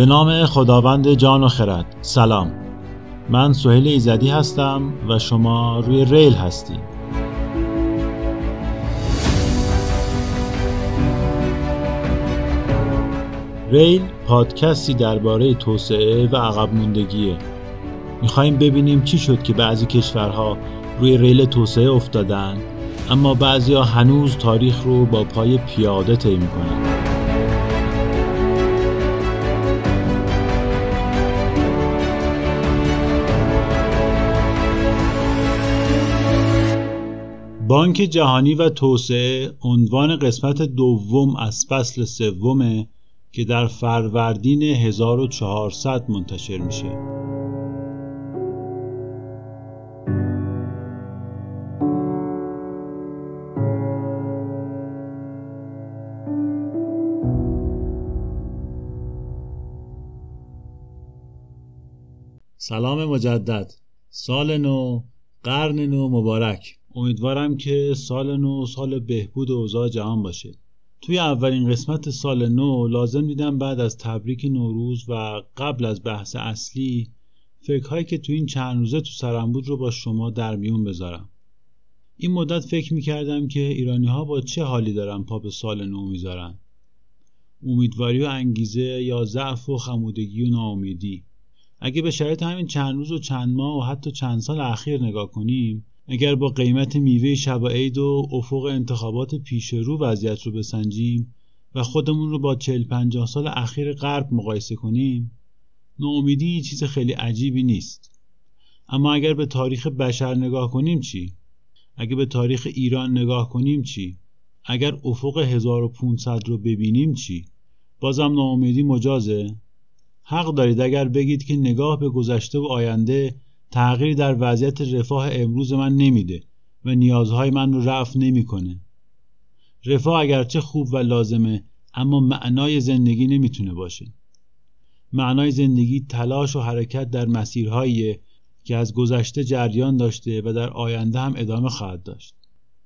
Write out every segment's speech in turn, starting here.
به نام خداوند جان و خرد. سلام. من سهیل ایزدی هستم و شما روی ریل هستید. ریل پادکستی درباره توسعه و عقب موندگیه. می‌خوایم ببینیم چی شد که بعضی کشورها روی ریل توسعه افتادن اما بعضی هنوز تاریخ رو با پای پیاده طی می‌کنن. بانک جهانی و توسعه عنوان قسمت دوم از فصل سومه که در فروردین 1400 منتشر میشه. سلام مجدد سال نو قرن نو مبارک امیدوارم که سال نو سال بهبود اوضاع جهان باشه. توی اولین قسمت سال نو لازم دیدم بعد از تبریک نوروز و قبل از بحث اصلی فکرهایی که تو این چند روزه تو سرم بود رو با شما در میون بذارم. این مدت فکر می‌کردم که ایرانی ها با چه حالی دارن پا به سال نو می‌ذارن؟ امیدواری و انگیزه یا ضعف و خمودگی و ناامیدی؟ اگه به شرایط همین چند روز و چند ماه و حتی چند سال اخیر نگاه کنیم اگر با قیمت میوه شب عید و افق انتخابات پیش رو وضعیت رو بسنجیم و خودمون رو با 40 50 سال اخیر غرب مقایسه کنیم ناامیدی چیز خیلی عجیبی نیست. اما اگر به تاریخ بشر نگاه کنیم چی؟ اگر به تاریخ ایران نگاه کنیم چی؟ اگر افق 1500 رو ببینیم چی؟ بازم ناامیدی مجازه. حق دارید اگر بگید که نگاه به گذشته و آینده تغییر در وضعیت رفاه امروز من نمیده و نیازهای من رو رفع نمی‌کنه. رفاه اگرچه خوب و لازمه اما معنای زندگی نمی‌تونه باشه. معنای زندگی تلاش و حرکت در مسیرهایی که از گذشته جریان داشته و در آینده هم ادامه خواهد داشت.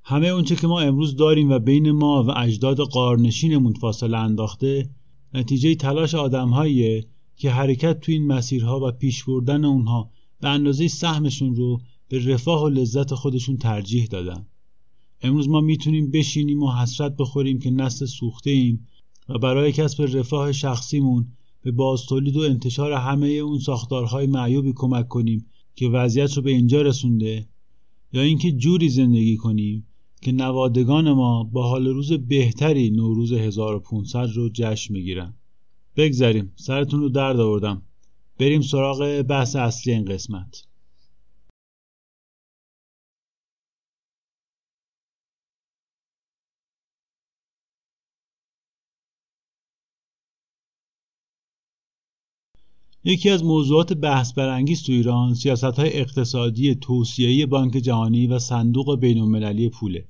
همه اونچه که ما امروز داریم و بین ما و اجداد قارنشینمون فاصله انداخته نتیجه تلاش آدمهاییه که حرکت تو این مسیرها و پیش بردن اونها به اندازه سهمشون رو به رفاه و لذت خودشون ترجیح دادن. امروز ما می‌تونیم بشینیم و حسرت بخوریم که نسل سوخته ایم و برای کسب رفاه شخصیمون به بازتولید و انتشار همه اون ساختارهای معیوبی کمک کنیم که وضعیت رو به اینجا رسونده یا اینکه جوری زندگی کنیم که نوادگان ما با حال روز بهتری نوروز 1500 رو جشن می‌گیرن. بگذریم. سرتون رو درد آوردم. بریم سراغ بحث اصلی این قسمت. یکی از موضوعات بحث برانگیز تو ایران سیاست های اقتصادی توسعه بانک جهانی و صندوق بین المللی پوله.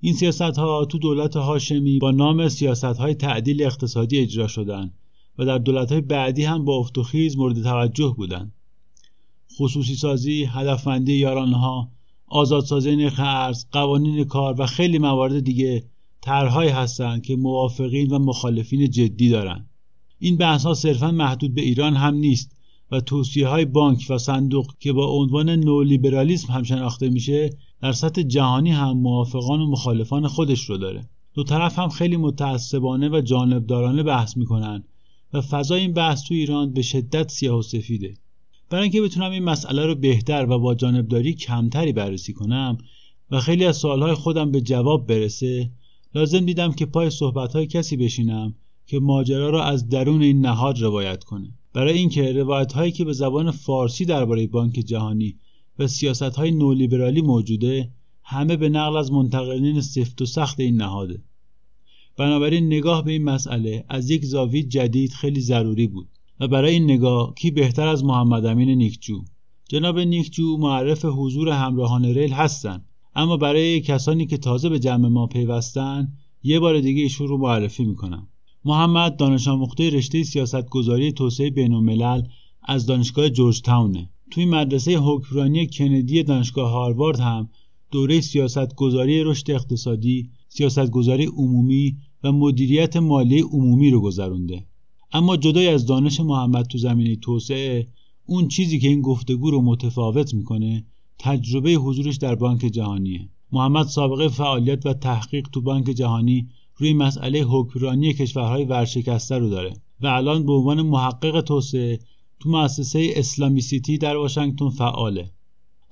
این سیاست ها تو دولت هاشمی با نام سیاست های تعدیل اقتصادی اجرا شدن و در دولت های بعدی هم با افت و خیز مورد توجه بودند. خصوصی سازی، هدفمندی یارانها، آزادسازی نرخ ارز، قوانین کار و خیلی موارد دیگه طرحهایی هستند که موافقین و مخالفین جدی دارند. این بحث ها صرفا محدود به ایران هم نیست و توصیه های بانک و صندوق که با عنوان نولیبرالیسم هم شناخته میشه در سطح جهانی هم موافقان و مخالفان خودش رو داره. دو طرف هم خیلی متعصبانه و جانبدارانه بحث می‌کنن و فضای این بحث تو ایران به شدت سیاه و سفیده. برای اینکه بتونم این مسئله رو بهتر و با جانبداری کمتری بررسی کنم و خیلی از سوالهای خودم به جواب برسه لازم دیدم که پای صحبتهای کسی بشینم که ماجرا را از درون این نهاد روایت کنه. برای اینکه روایت هایی که به زبان فارسی درباره بانک جهانی و سیاست های نولیبرالی موجوده همه به نقل از منتقلین سفت و سخت این نهاده. بنابراین نگاه به این مسئله از یک زاویه جدید خیلی ضروری بود و برای این نگاه کی بهتر از محمد امین نیکجو؟ جناب نیکجو معرف حضور همراهان ریل هستند اما برای کسانی که تازه به جمع ما پیوستن یه بار دیگه ایشون رو معرفی می‌کنم. محمد دانش آموخته رشته سیاستگذاری توسعه بین الملل از دانشگاه جورج تاونه توی مدرسه حکمرانی کندی دانشگاه هاروارد هم دوره سیاستگذاری رشد اقتصادی سیاستگذاری عمومی و مدیریت مالی عمومی رو گذرونده. اما جدای از دانش محمد تو زمینه توسعه اون چیزی که این گفتگو رو متفاوت می‌کنه تجربه حضورش در بانک جهانیه. محمد سابقه فعالیت و تحقیق تو بانک جهانی روی مسئله حکمرانی کشورهای ورشکسته رو داره و الان به عنوان محقق توسعه تو مؤسسه اسلامی سیتی در واشنگتن فعاله.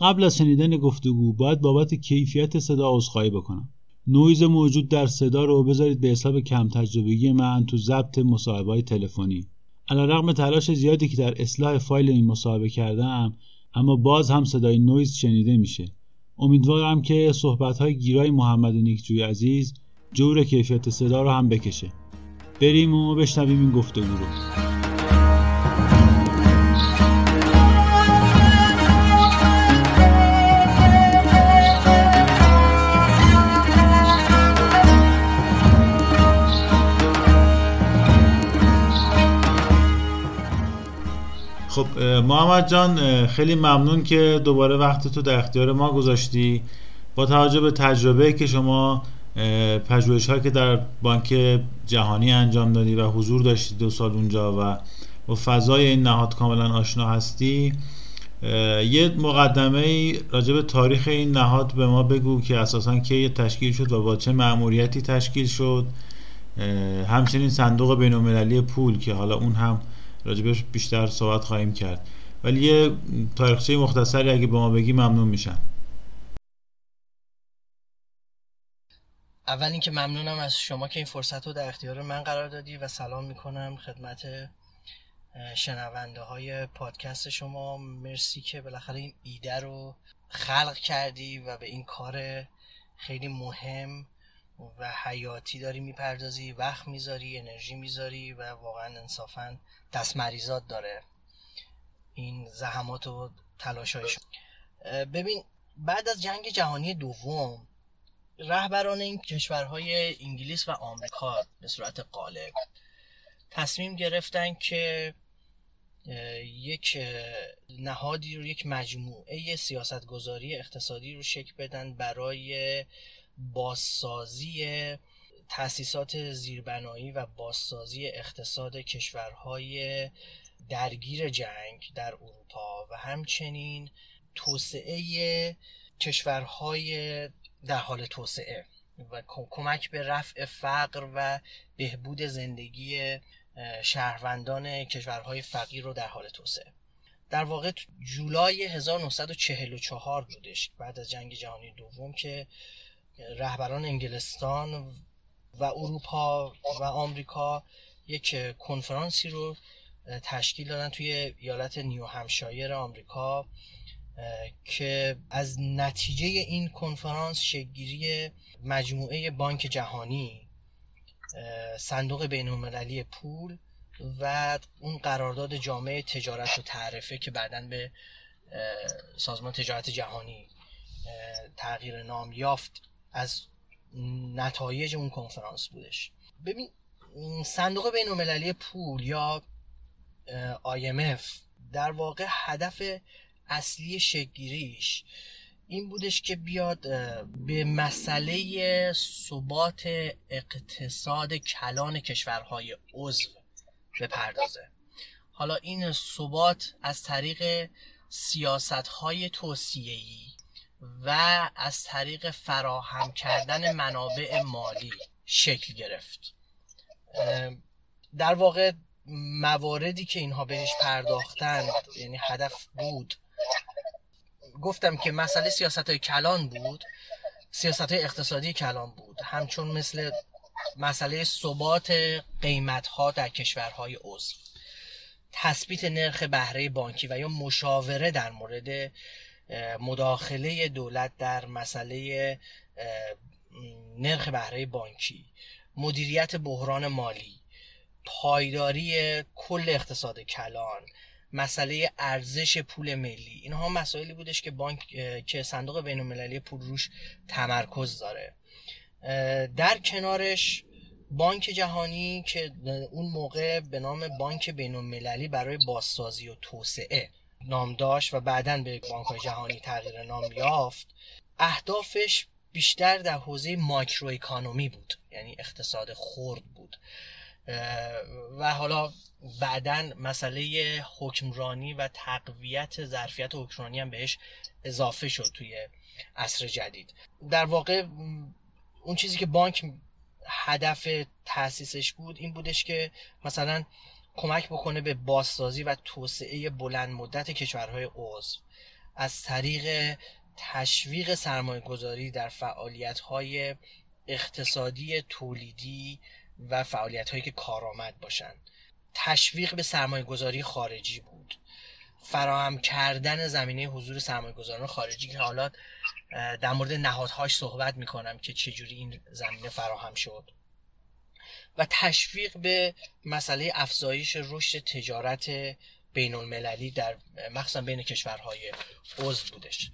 قبل از شنیدن گفتگو باید بابت کیفیت صدا عذرخواهی بکنم. نویز موجود در صدا رو بذارید به حساب کم تجربگی من تو ضبط مصاحبه تلفنی. علیرغم تلاش زیادی که در اصلاح فایل این مصاحبه کردم اما باز هم صدای نویز شنیده میشه. امیدوارم که صحبت های گیرای محمد نیکجوی عزیز جور کیفیت صدا رو هم بکشه. بریم و بشنویم این گفتگو رو. خب محمد جان خیلی ممنون که دوباره وقت تو در اختیار ما گذاشتی. با توجه به تجربه که شما پژوهش که در بانک جهانی انجام دادی و حضور داشتی دو سال اونجا و با فضای این نهاد کاملا آشنا هستی یه مقدمه راجع به تاریخ این نهاد به ما بگو که اساسا کی تشکیل شد و با چه معمولیتی تشکیل شد. همچنین صندوق بین پول که حالا اون هم راجبش بیشتر صحبت خواهیم کرد. ولی یه تاریخچه مختصری اگه به ما بگی ممنون میشن اول اینکه ممنونم از شما که این فرصت رو در اختیار من قرار دادی و سلام می‌کنم خدمت شنونده های پادکست شما. مرسی که بالاخره این ایده رو خلق کردی و به این کار خیلی مهم و حیاتی داری می‌پردازی وقت می‌ذاری انرژی می‌ذاری و واقعا انصافا دست مریضات داره. این زحمات و تلاشایش ببین بعد از جنگ جهانی دوم رهبران این کشورهای انگلیس و آمریکا به صورت قالب تصمیم گرفتن که یک نهادی رو یک مجموعه سیاستگذاری اقتصادی رو شکل بدن برای بازسازی تأسیسات زیربنایی و بازسازی اقتصاد کشورهای درگیر جنگ در اروپا و همچنین توسعه کشورهای در حال توسعه و کمک به رفع فقر و بهبود زندگی شهروندان کشورهای فقیر رو در حال توسعه. در واقع جولای 1944 بودش بعد از جنگ جهانی دوم که رهبران انگلستان و اروپا و آمریکا یک کنفرانسی رو تشکیل دادن توی ایالت نیو همشایر آمریکا که از نتیجه این کنفرانس شگیری مجموعه بانک جهانی صندوق بین المللی پول و اون قرارداد جامعه تجارت و تعرفه که بعدا به سازمان تجارت جهانی تغییر نام یافت. از نتایج اون کنفرانس بودش. ببین صندوق بین المللی پول یا IMF در واقع هدف اصلی شگیریش این بودش که بیاد به مسئله ثبات اقتصاد کلان کشورهای عضو بپردازه. حالا این ثبات از طریق سیاست های و از طریق فراهم کردن منابع مالی شکل گرفت. در واقع مواردی که اینها بهش پرداختند یعنی هدف بود گفتم که مسئله سیاست های کلان بود سیاست های اقتصادی کلان بود. همچون مثل مسئله ثبات قیمت ها در کشورهای عضو تثبیت نرخ بهره بانکی و یا مشاوره در مورد مداخله دولت در مسئله نرخ بهره بانکی مدیریت بحران مالی پایداری کل اقتصاد کلان مسئله ارزش پول ملی. اینها مسائلی بودش که بانک که صندوق بین المللی پول روش تمرکز داره. در کنارش بانک جهانی که اون موقع به نام بانک بین المللی برای بازسازی و توسعه نام داشت و بعدا به بانک جهانی تغییر نام یافت اهدافش بیشتر در حوزه مایکرو اکانومی بود یعنی اقتصاد خرد بود. و حالا بعدا مسئله حکمرانی و تقویت ظرفیت حکمرانی هم بهش اضافه شد توی عصر جدید. در واقع اون چیزی که بانک هدف تاسیسش بود این بودش که مثلا کمک بکنه به بازسازی و توسعه بلند مدت کشورهای عضو. از طریق تشویق سرمایه گذاری در فعالیت های اقتصادی تولیدی و فعالیت هایی که کارآمد باشند. تشویق به سرمایه گذاری خارجی بود. فراهم کردن زمینه حضور سرمایه گذاران خارجی که حالا در مورد نهادهاش صحبت می‌کنم که چجوری این زمینه فراهم شد. و تشویق به مسئله افزایش رشد تجارت بین المللی در مخصوصا بین کشورهای عضو بودش.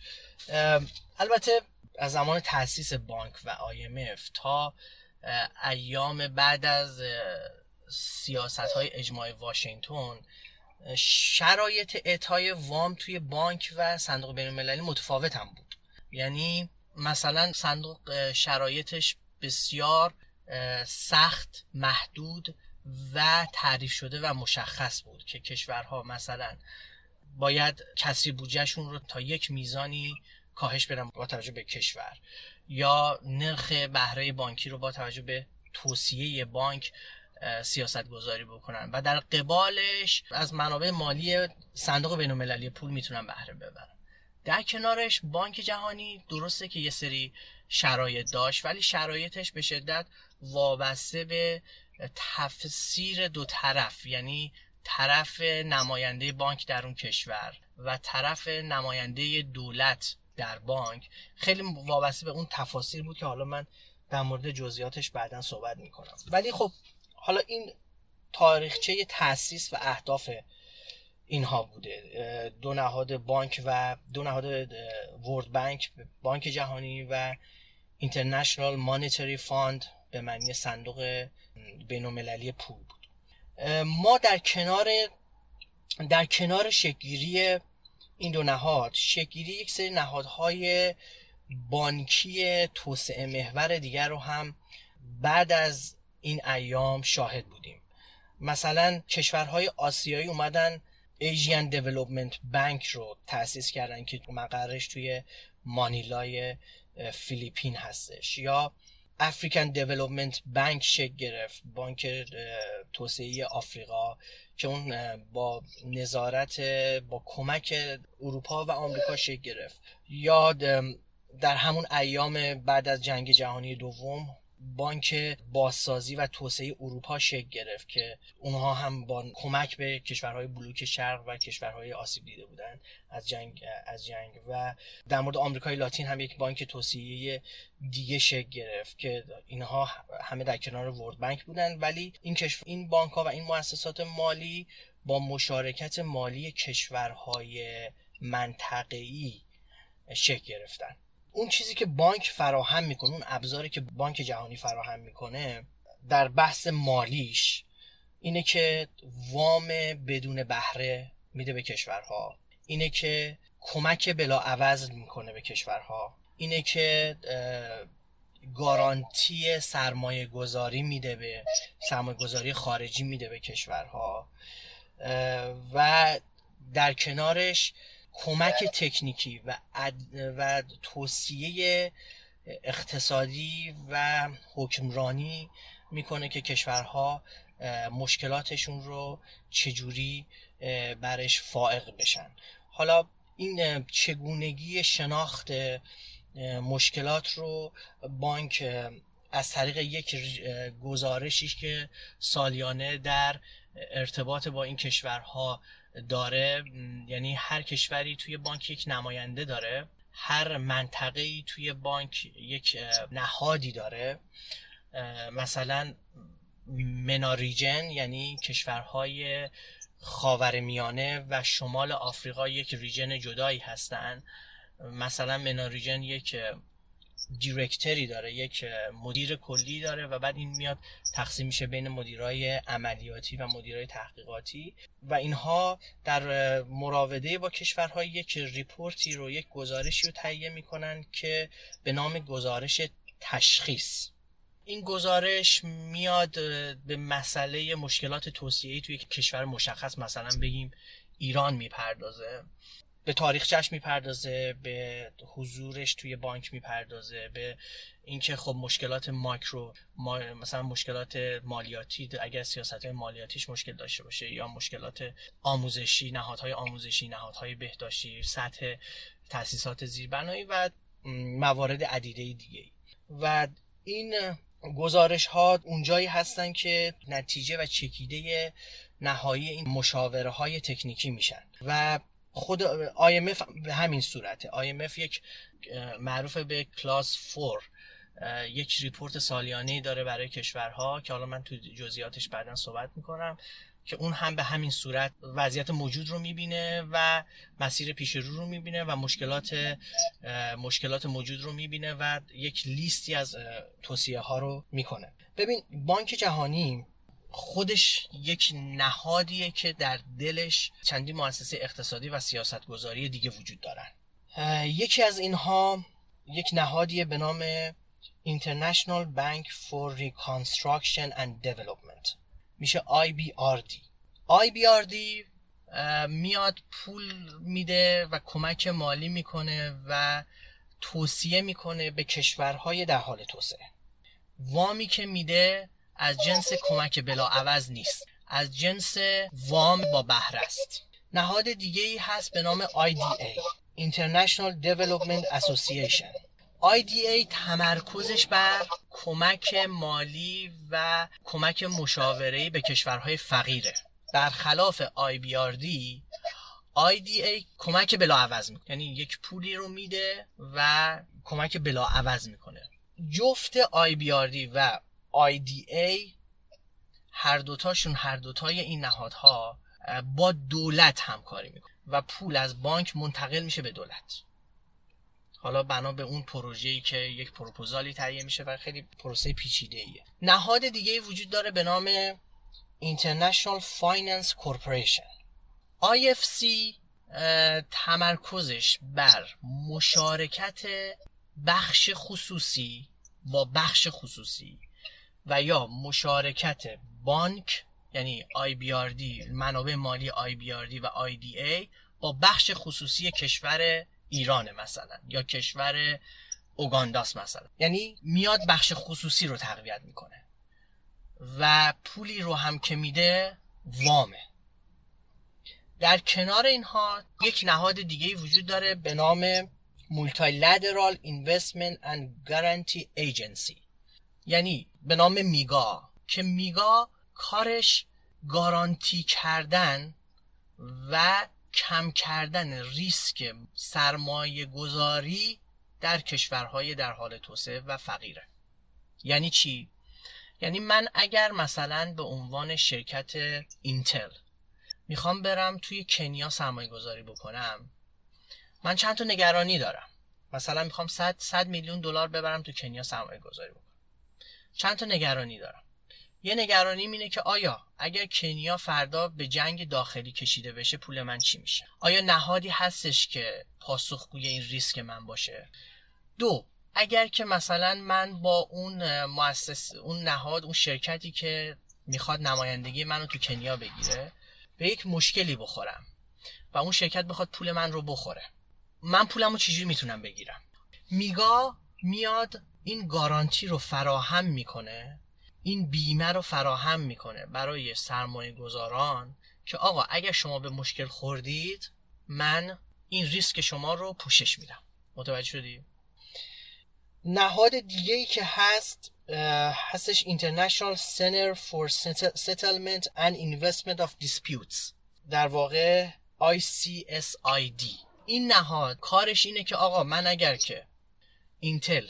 البته از زمان تاسیس بانک و IMF تا ایام بعد از سیاست های اجماع واشنگتن شرایط اعطای وام توی بانک و صندوق بین المللی متفاوت هم بود. یعنی مثلا صندوق شرایطش بسیار سخت محدود و تعریف شده و مشخص بود که کشورها مثلا باید کسری بودجهشون رو تا یک میزانی کاهش بدن با توجه به کشور یا نرخ بهره بانکی رو با توجه به توصیه بانک سیاست گذاری بکنن و در قبالش از منابع مالی صندوق بین المللی پول می‌تونن بهره ببرن. در کنارش بانک جهانی درسته که یه سری شرایط داشت ولی شرایطش به شدت وابسته به تفسیر دو طرف یعنی طرف نماینده بانک در اون کشور و طرف نماینده دولت در بانک. خیلی وابسته به اون تفاصیل بود که حالا من در مورد جزئیاتش بعدا صحبت می‌کنم. ولی خب حالا این تاریخچه تاسیس و اهداف اینها بوده. دو نهاد بانک و دو نهاد World Bank بانک جهانی و International Monetary Fund به معنی صندوق بینالمللی پول بود. ما در کنار در کنار شکل‌گیری این دو نهاد شکل‌گیری یک سری نهادهای بانکی توسعه محور دیگر رو هم بعد از این ایام شاهد بودیم. مثلا کشورهای آسیایی اومدن Asian Development Bank رو تأسیس کردن که مقرش توی مانیلای فیلیپین هستش. یا African Development Bank شکل گرفت بانک توسعه آفریقا که اون با نظارت با کمک اروپا و آمریکا شکل گرفت. یا در همون ایام بعد از جنگ جهانی دوم بانک بازسازی و توسعه اروپا شکل گرفت که اونها هم با کمک به کشورهای بلوک شرق و کشورهای آسیب دیده بودن از جنگ از جنگ. و در مورد آمریکای لاتین هم یک بانک توسعه دیگه شکل گرفت که اینها همه در کنار ورد بانک بودن. ولی این کشور این بانک ها و این مؤسسات مالی با مشارکت مالی کشورهای منطقه‌ای شکل گرفتن. اون چیزی که بانک فراهم می‌کنه اون ابزاری که بانک جهانی فراهم می‌کنه در بحث مالیش اینه که وام بدون بهره میده به کشورها. اینه که کمک بلا عوض می‌کنه به کشورها. اینه که گارانتی سرمایه گذاری میده به سرمایه گذاری خارجی میده به کشورها. و در کنارش کمک تکنیکی و, و توصیه اقتصادی و حکمرانی می‌کنه که کشورها مشکلاتشون رو چجوری برش فائق بشن. حالا این چگونگی شناخت مشکلات رو بانک از طریق یک گزارشی که سالیانه در ارتباط با این کشورها داره یعنی هر کشوری توی بانک یک نماینده داره هر منطقه ای توی بانک یک نهادی داره. مثلا مناریجن یعنی کشورهای خاور میانه و شمال آفریقا یک ریجن جدایی هستند مثلا منا ریجن یک director ی داره یک مدیر کلی داره و بعد این میاد تقسیم میشه بین مدیرای عملیاتی و مدیرای تحقیقاتی و اینها در مراوده با کشورها یک report ی رو یک گزارشی رو تهیه می‌کنن که به نام گزارش تشخیص. این گزارش میاد به مسئله مشکلات توسعه توی کشور مشخص مثلا بگیم ایران می‌پردازه. به تاریخچش می‌پردازه به حضورش توی بانک می‌پردازه به اینکه خب مشکلات ماکرو مثلا مشکلات مالیاتی اگر سیاست مالیاتیش مشکل داشته باشه یا مشکلات آموزشی نهادهای آموزشی نهادهای بهداشتی سطح تاسیسات زیربنایی و موارد عدیده دیگه و این گزارش ها اونجایی هستن که نتیجه و چکیده نهایی این مشاوره های تکنیکی میشن. و خود IMF به همین صورته. IMF یک معروف به کلاس 4 یک ریپورت سالیانه داره برای کشورها که حالا من تو جزئیاتش بعدا صحبت می‌کنم که اون هم به همین صورت وضعیت موجود رو می‌بینه و مسیر پیش رو رو می‌بینه و مشکلات مشکلات موجود رو می‌بینه و یک لیستی از توصیه ها رو می‌کنه. ببین بانک جهانی خودش یک نهادیه که در دلش چندی مؤسسه اقتصادی و سیاستگذاری دیگه وجود دارن. یکی از اینها یک نهادیه به نام International Bank for Reconstruction and Development. میشه IBRD IBRD میاد پول میده و کمک مالی می‌کنه و توصیه می‌کنه به کشورهای در حال توسعه. وامی که میده از جنس کمک بلا عوض نیست. از جنس وام با بهره است. نهاد دیگه ای هست به نام IDA International Development Association. IDA تمرکزش بر کمک مالی و کمک مشاوره‌ای به کشورهای فقیره. برخلاف IBRD IDA کمک بلا عوض می‌کنه یعنی یک پولی رو میده و کمک بلا عوض می‌کنه. جفت IBRD و IDA هر دوتاشون هر دوتای این نهادها با دولت همکاری می‌کنه و پول از بانک منتقل میشه به دولت. حالا بنا به اون پروژه‌ای که یک پروپوزالی تهیه میشه و خیلی پروسه پیچیده ایه نهاد دیگه وجود داره به نام International Finance Corporation. IFC تمرکزش بر مشارکت بخش خصوصی با بخش خصوصی. و یا مشارکت بانک یعنی IBRD منابع مالی IBRD و IDA با بخش خصوصی کشور ایران مثلا یا کشور اوگانداس مثلا. یعنی میاد بخش خصوصی رو تقویت می‌کنه و پولی رو هم که میده وامه. در کنار اینها یک نهاد دیگه وجود داره به نام Multilateral Investment and Guarantee Agency. یعنی به نام میگا که میگا کارش گارانتی کردن و کم کردن ریسک سرمایه گذاری در کشورهای در حال توسعه و فقیره. یعنی چی؟ یعنی من اگر مثلا به عنوان شرکت اینتل می‌خوام برم توی کنیا سرمایه گذاری بکنم من چند تا نگرانی دارم. مثلا می‌خوام 100 100 میلیون دلار ببرم تو کنیا سرمایه گذاری چند تا نگرانی دارم. یه نگرانی اینه که آیا اگر کنیا فردا به جنگ داخلی کشیده بشه پول من چی میشه؟ آیا نهادی هستش که پاسخگوی این ریسک من باشه؟ دو اگر که مثلا من با اون مؤسس اون نهاد اون شرکتی که می‌خواد نمایندگی منو تو کنیا بگیره به یک مشکلی بخورم و اون شرکت بخواد پول من رو بخوره. من پولمو چجوری می‌تونم بگیرم؟ میگا میاد این گارانتی رو فراهم می‌کنه. این بیمه رو فراهم می‌کنه برای سرمایه گذاران که آقا اگر شما به مشکل خوردید من این ریسک شما رو پوشش میدم. متوجه شدی؟ نهاد دیگه ای که هست هستش International Center for Settlement and Investment of Disputes در واقع ICSID این نهاد کارش اینه که آقا من اگر که اینتل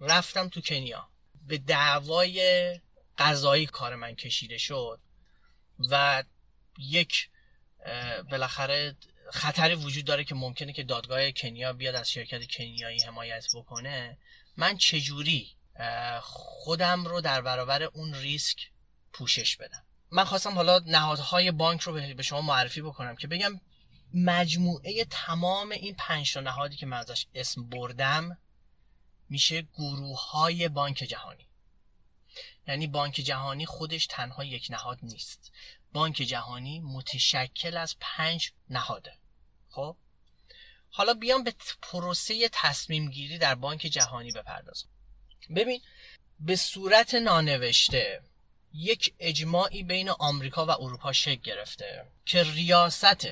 رفتم تو کنیا. به دعوای قضایی کار من کشیده شد و یک بالاخره خطری وجود داره که ممکنه که دادگاه کنیا بیاد از شرکت کنیایی حمایت بکنه. من چجوری خودم رو در برابر اون ریسک پوشش بدم؟ من خواستم حالا نهادهای بانک رو به شما معرفی بکنم که بگم مجموعه تمام این پنج نهادی که من ازش اسم بردم میشه گروه های بانک جهانی. یعنی بانک جهانی خودش تنها یک نهاد نیست. بانک جهانی متشکل از پنج نهاده. خب؟ حالا بیام به پروسه تصمیم گیری در بانک جهانی بپردازم. ببین به صورت نانوشته یک اجماعی بین آمریکا و اروپا شکل گرفته که ریاست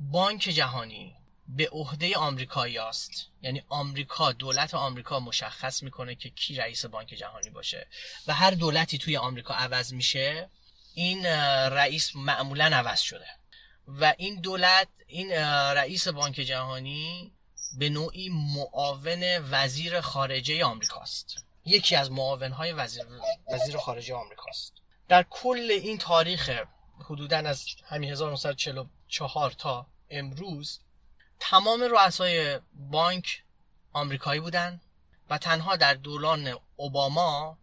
بانک جهانی به عهده آمریکایی است. یعنی آمریکا دولت آمریکا مشخص می‌کنه که کی رئیس بانک جهانی باشه. و هر دولتی توی آمریکا عوض میشه این رئیس معمولا عوض شده. و این دولت این رئیس بانک جهانی به نوعی معاون وزیر خارجه آمریکاست یکی از معاونهای وزیر, وزیر خارجه آمریکاست در کل این تاریخ حدودا از همین 1944 تا امروز تمام رؤسای بانک آمریکایی بودن و تنها در دوران اوباما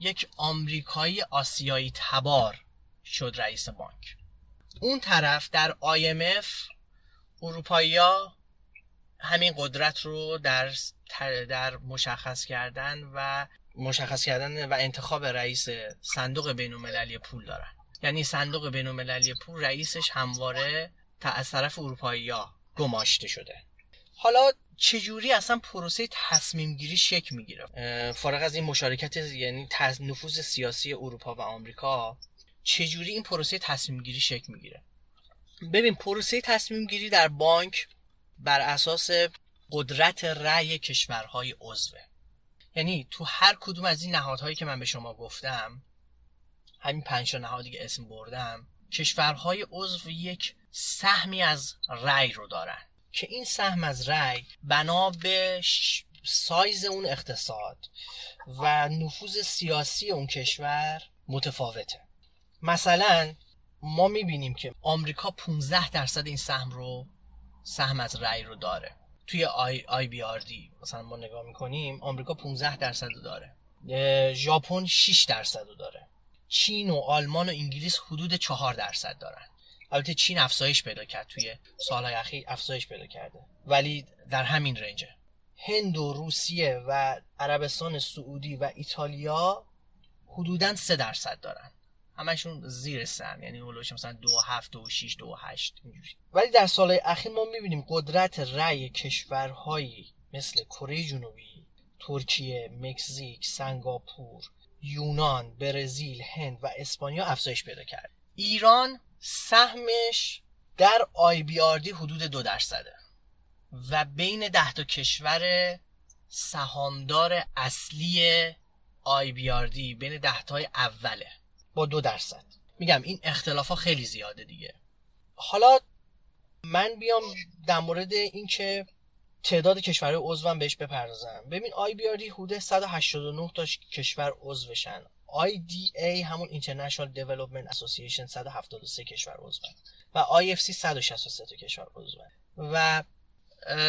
یک آمریکایی آسیایی تبار شد رئیس بانک. اون طرف در IMF اروپایی همین قدرت رو در در مشخص کردن و مشخص کردن و انتخاب رئیس صندوق بین المللی پول دارن. یعنی صندوق بین المللی پول رئیسش همواره تا از طرف اروپایی گماشته شده. حالا چجوری اصلا پروسه تصمیم گیری شکل می‌گیره فارغ از این مشارکت یعنی نفوذ سیاسی اروپا و آمریکا چجوری این پروسه تصمیم گیری شکل می‌گیره؟ ببین پروسه تصمیم گیری در بانک بر اساس قدرت رأی کشورهای عضوه یعنی تو هر کدوم از این نهادهایی که من به شما گفتم همین پنج نهادی که اسم بردم کشورهای عضو یک سهمی از رأی رو دارن. که این سهم از رأی بنا به سایز اون اقتصاد و نفوذ سیاسی اون کشور متفاوته. مثلا ما می‌بینیم که آمریکا 15 درصد این سهم رو سهم از رأی رو داره. توی آی, آی بی آر دی مثلا ما نگاه می‌کنیم آمریکا 15 درصد رو داره. ژاپن 6 درصد رو داره. چین و آلمان و انگلیس حدود 4 درصد دارن. البته چین افزایش پیدا کرد توی سالهای اخیر افزایش پیدا کرده. ولی در همین رنجه هند و روسیه و عربستان سعودی و ایتالیا حدودا 3 درصد دارن. همشون زیر سهم یعنی اولوش مثلا دو هفت دو شیش دو هشت اینجوری. ولی در سالهای اخیر ما می‌بینیم قدرت رأی کشورهایی مثل کره جنوبی ترکیه مکزیک سنگاپور یونان برزیل هند و اسپانیا افزایش پیدا کرد. ایران سهمش در IBRD حدود دو درصده و بین ده تا کشور سهامدار اصلی IBRD بین ده تای اوله با دو درصد. میگم این اختلاف ها خیلی زیاده دیگه. حالا من بیام در مورد اینکه تعداد کشور عضوم بهش بپردازم. ببین آی بی آردی حدود 189 تا کشور عضوشن IDA همون International Development Association 173 کشور عضو و IFC 163 تا کشور عضو و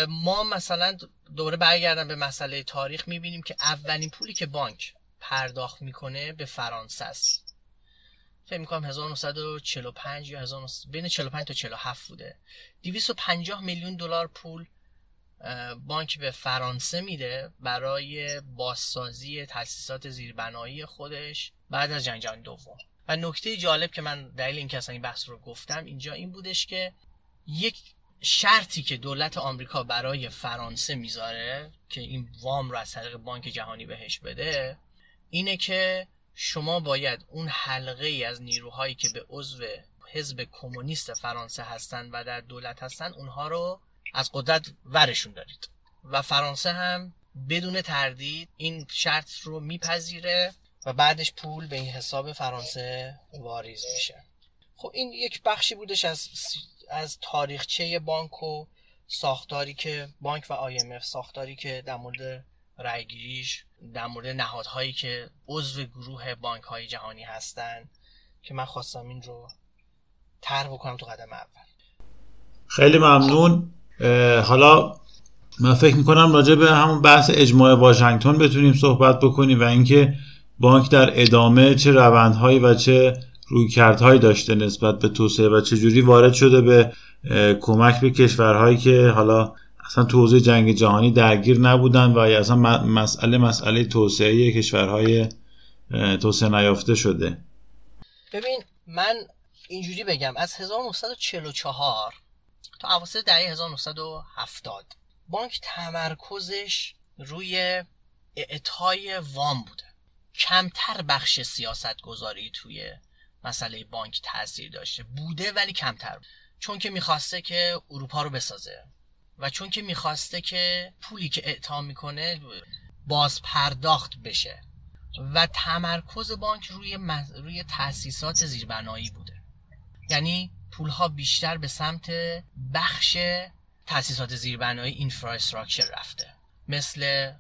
ما مثلا دوره برگردم به مسئله تاریخ می‌بینیم که اولین پولی که بانک پرداخت می‌کنه به فرانسه است. فکر می‌کنم 1945 یا 19... بین 45 تا 47 بوده. 250 میلیون دلار پول بانک به فرانسه میده برای بازسازی تاسیسات زیربنایی خودش بعد از جنگ جهانی دوم. و نکته جالب که من دلیل این که این بحث رو گفتم اینجا این بودش که یک شرطی که دولت آمریکا برای فرانسه می‌ذاره که این وام رو از طریق بانک جهانی بهش بده اینه که شما باید اون حلقه ای از نیروهایی که به عضو حزب کمونیست فرانسه هستن و در دولت هستن اونها رو از قدرت ورشون دارید. و فرانسه هم بدون تردید این شرط رو میپذیره و بعدش پول به این حساب فرانسه واریز میشه. خب این یک بخشی بودش از از تاریخچه بانک و ساختاری که بانک و IMF ساختاری که در مورد رایگیریش در مورد نهادهایی که عضو گروه بانک های جهانی هستن که من خواستم این رو طرح بکنم تو قدم اول. خیلی ممنون. حالا من فکر می‌کنم راجع به همون بحث اجماع واشنگتن بتونیم صحبت بکنیم و اینکه بانک در ادامه چه روندهایی و چه رویکردهایی داشته نسبت به توسعه و چجوری وارد شده به کمک به کشورهایی که حالا اصلا تو جنگ جهانی درگیر نبودن و اصلا مسئله مسئله توسعه کشورهای توسعه نیافته شده. ببین من اینجوری بگم. از 1944 تا اواسط دهه 1970 بانک تمرکزش روی اعطای وام بوده. کمتر بخش سیاست گذاری توی مسئله بانک تاثیر داشته. بوده ولی کمتر. چون که می‌خواسته که اروپا رو بسازه و چون که می‌خواسته که پولی که اعطا می‌کنه باز پرداخت بشه. و تمرکز بانک روی, روی تاسیسات زیربنایی بوده. یعنی پولها بیشتر به سمت بخش تاسیسات زیربنایی اینفراستراکچر رفته. مثل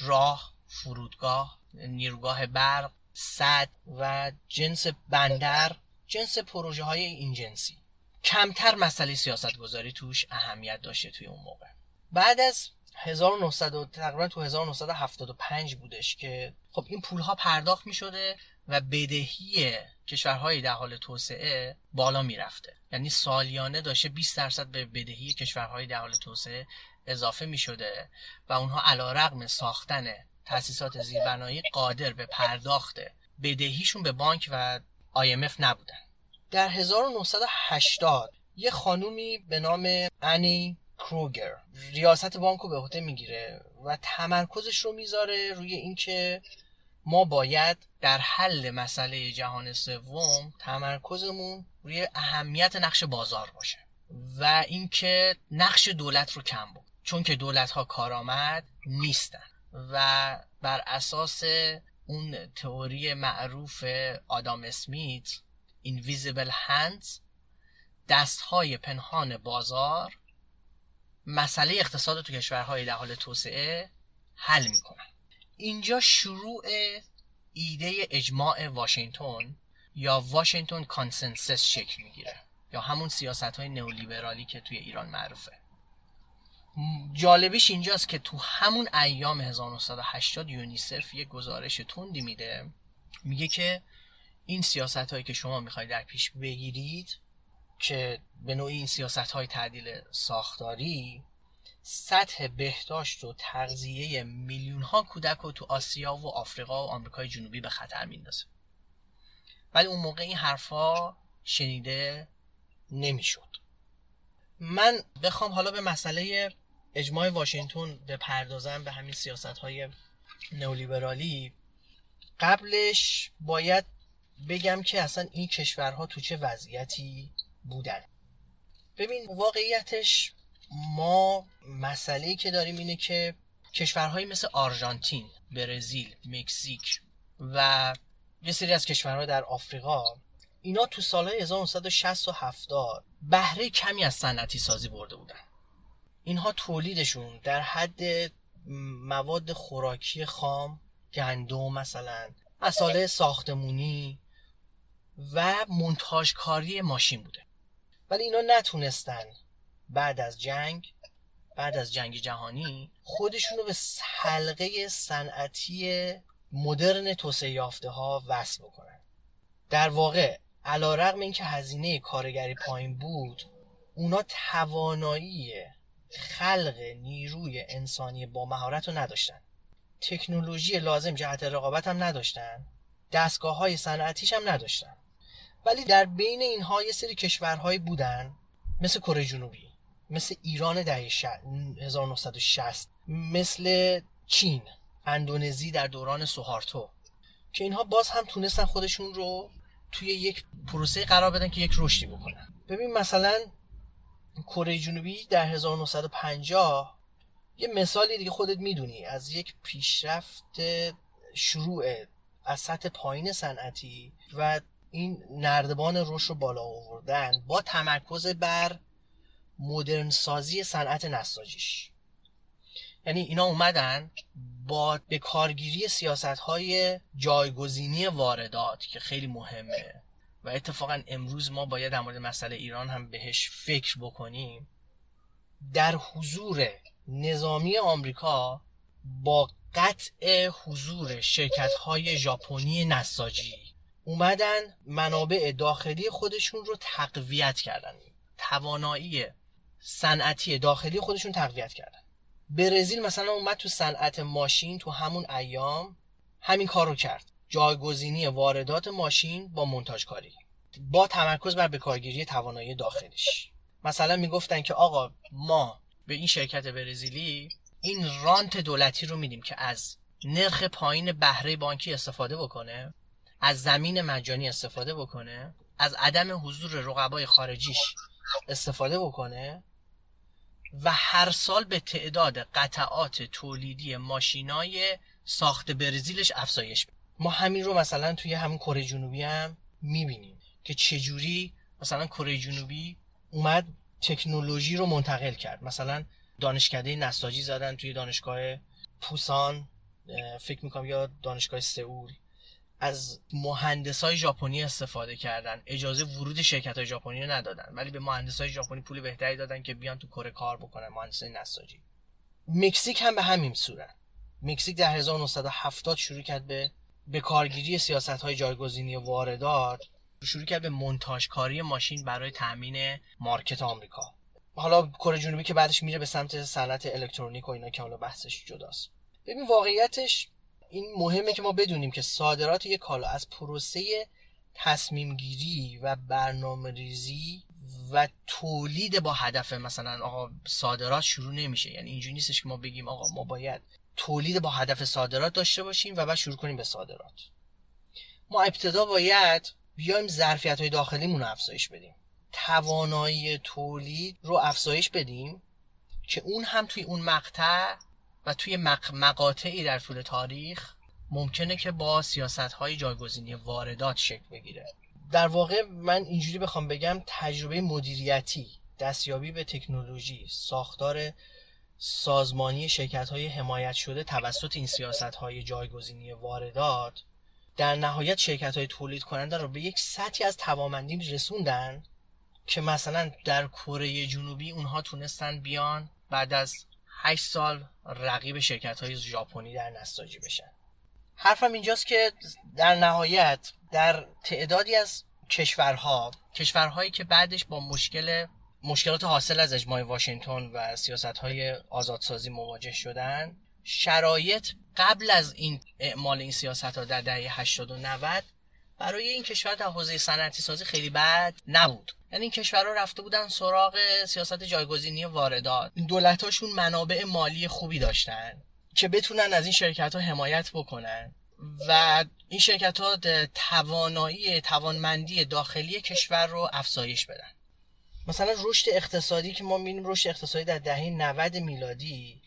راه فرودگاه نیروگاه برق صد و جنس بندر جنس پروژه های این جنسی. کمتر مسئله سیاست گذاری توش اهمیت داشته توی اون موقع. بعد از 1900 تقریبا تو 1975 بودش که خب این پول ها پرداخت می شده و بدهی کشورهای در حال توسعه بالا می‌رفته. یعنی سالیانه داشته 20 درصد به بدهی کشورهای در حال توسعه اضافه می شده و اونها علا رقم ساختن تاسیسات زیربنایی قادر به پرداخت بدهیشون به بانک و IMF نبودن. در 1980 یه خانومی به نام انی کروگر ریاست بانک رو به عهده می‌گیره و تمرکزش رو می‌ذاره روی اینکه ما باید در حل مسئله جهان سوم تمرکزمون روی اهمیت نقش بازار باشه و اینکه نقش دولت رو کم بود چون که دولت ها کارآمد نیستن و بر اساس اون تئوری معروف آدام اسمیت Invisible Hands دست های پنهان بازار مسئله اقتصاد تو کشورهای در حال توسعه حل می‌کنن. اینجا شروع ایده اجماع واشنگتن یا Washington Consensus شکل می‌گیره یا همون سیاست های نئولیبرالی که توی ایران معروفه. جالبیش اینجاست که تو همون ایام 1980 یونیسف یه گزارش تندی میده. میگه که این سیاست هایی که شما می‌خواید در پیش بگیرید که به نوعی این سیاست های تعدیل ساختاری سطح بهداشت و تغذیه میلیون ها کودک رو تو آسیا و آفریقا و آمریکای جنوبی به خطر میندازه. ولی اون موقع این حرفا شنیده نمی‌شد. من بخوام حالا به مسئله اجماع واشنگتن بپردازم به همین سیاست های نئولیبرالی. قبلش باید بگم که اصلا این کشورها تو چه وضعیتی بودن. ببین واقعیتش ما مسئله که داریم اینه که کشورهایی مثل آرژانتین، برزیل، مکزیک و یه سری از کشورها در آفریقا اینا تو سالهای 1960 و 70 بهره کمی از صنعتی سازی برده بودن. اینها تولیدشون در حد مواد خوراکی خام گندم مثلا مساله ساختمونی و منتاج کاری ماشین بوده. ولی اینا نتونستن بعد از جنگ بعد از جنگ جهانی خودشونو به حلقه صنعتی مدرن توسعه یافته ها وصل بکنن. در واقع علا رقم این که هزینه کارگری پایین بود اونا توانایی خلق نیروی انسانی با مهارت رو نداشتن. تکنولوژی لازم جهت رقابت هم نداشتن. دستگاه های صنعتیش هم نداشتن. ولی در بین اینها یه سری کشورهایی بودن مثل کره جنوبی. مثل ایران دهه 1960 مثل چین اندونزی در دوران سوهارتو که اینها باز هم تونستن خودشون رو توی یک پروسه قرار بدن که یک رشدی بکنن. ببین مثلا کره جنوبی در 1950 یه مثالی دیگه خودت می‌دونی از یک پیشرفت شروع از سطح پایین صنعتی و این نردبان رشد رو بالا آوردن با تمرکز بر مدرن سازی صنعت نساجیش. یعنی اینا اومدن با به کارگیری سیاست های جایگزینی واردات که خیلی مهمه و اتفاقا امروز ما باید در مورد مسئله ایران هم بهش فکر بکنیم. در حضور نظامی آمریکا با قطع حضور شرکت های ژاپنی نساجی اومدن منابع داخلی خودشون رو تقویت کردن. توانایی صنعتی داخلی خودشون تقویت کردن. برزیل مثلا اومد تو صنعت ماشین تو همون ایام همین کار رو کرد. جایگزینی واردات ماشین با منتاجکاری. با تمرکز بر بکارگیری توانایی داخلیش. مثلا می‌گفتن که آقا ما به این شرکت برزیلی این رانت دولتی رو میدیم که از نرخ پایین بهره بانکی استفاده بکنه از زمین مجانی استفاده بکنه از عدم حضور رقبای خارجیش استفاده بکنه. و هر سال به تعداد قطعات تولیدی ماشینای ساخت برزیلش افزایش ما همین رو مثلا توی همین کره جنوبی هم می‌بینیم که چجوری مثلا کره جنوبی اومد تکنولوژی رو منتقل کرد. مثلا دانشکده نساجی زدن توی دانشگاه پوسان فکر می‌کنم یا دانشگاه سئول. از مهندس های ژاپنی استفاده کردن. اجازه ورود شرکت های ژاپنی رو ندادن. ولی به مهندس های ژاپنی پول بهتری دادن که بیان تو کره کار بکنن. مهندس نساجی. مکزیک هم به همین صورت. مکزیک در 1970 شروع کرد به به کارگیری سیاست های جایگزینی واردات. شروع کرد به منتاج کاری ماشین برای تامین مارکت آمریکا. حالا کره جنوبی که بعدش میره به سمت صنعت الکترونیک و اینا که حالا بحثش جداست. ببین واقعیتش این مهمه که ما بدونیم که صادرات یک کالا از پروسه تصمیم گیری و برنامه ریزی و تولید با هدف مثلا آقا صادرات شروع نمیشه. یعنی اینجوری نیستش که ما بگیم آقا ما باید تولید با هدف صادرات داشته باشیم و بعد شروع کنیم به صادرات. ما ابتدا باید بیایم ظرفیت های داخلیمون رو افزایش بدیم. توانایی تولید رو افزایش بدیم که اون هم توی اون مقطع و توی مقاطعی در طول تاریخ ممکنه که با سیاست های جایگزینی واردات شکل بگیره. در واقع من اینجوری بخوام بگم تجربه مدیریتی دستیابی به تکنولوژی ساختار سازمانی شرکت های حمایت شده توسط این سیاست های جایگزینی واردات در نهایت شرکت های تولید کننده رو به یک سطحی از توامندی رسوندن که مثلا در کره جنوبی اونها تونستن بیان بعد از 8 سال رقیب شرکت های ژاپنی در نساجی بشن. حرفم اینجاست که در نهایت در تعدادی از کشورها کشورهایی که بعدش با مشکل مشکلات حاصل از اجماع واشنگتن و سیاست های آزادسازی مواجه شدن شرایط قبل از این اعمال این سیاست ها در دهه 80 و 90 برای این کشور در حوزه صنعتی سازی خیلی بد نبود. یعنی این کشورها رفته بودن سراغ سیاست جایگزینی واردات. دولتاشون منابع مالی خوبی داشتن که بتونن از این شرکت ها حمایت بکنن و این شرکت ها توانایی توانمندی داخلی کشور رو افزایش بدن. مثلا رشد اقتصادی که ما می‌بینیم رشد اقتصادی در دهه 90 میلادی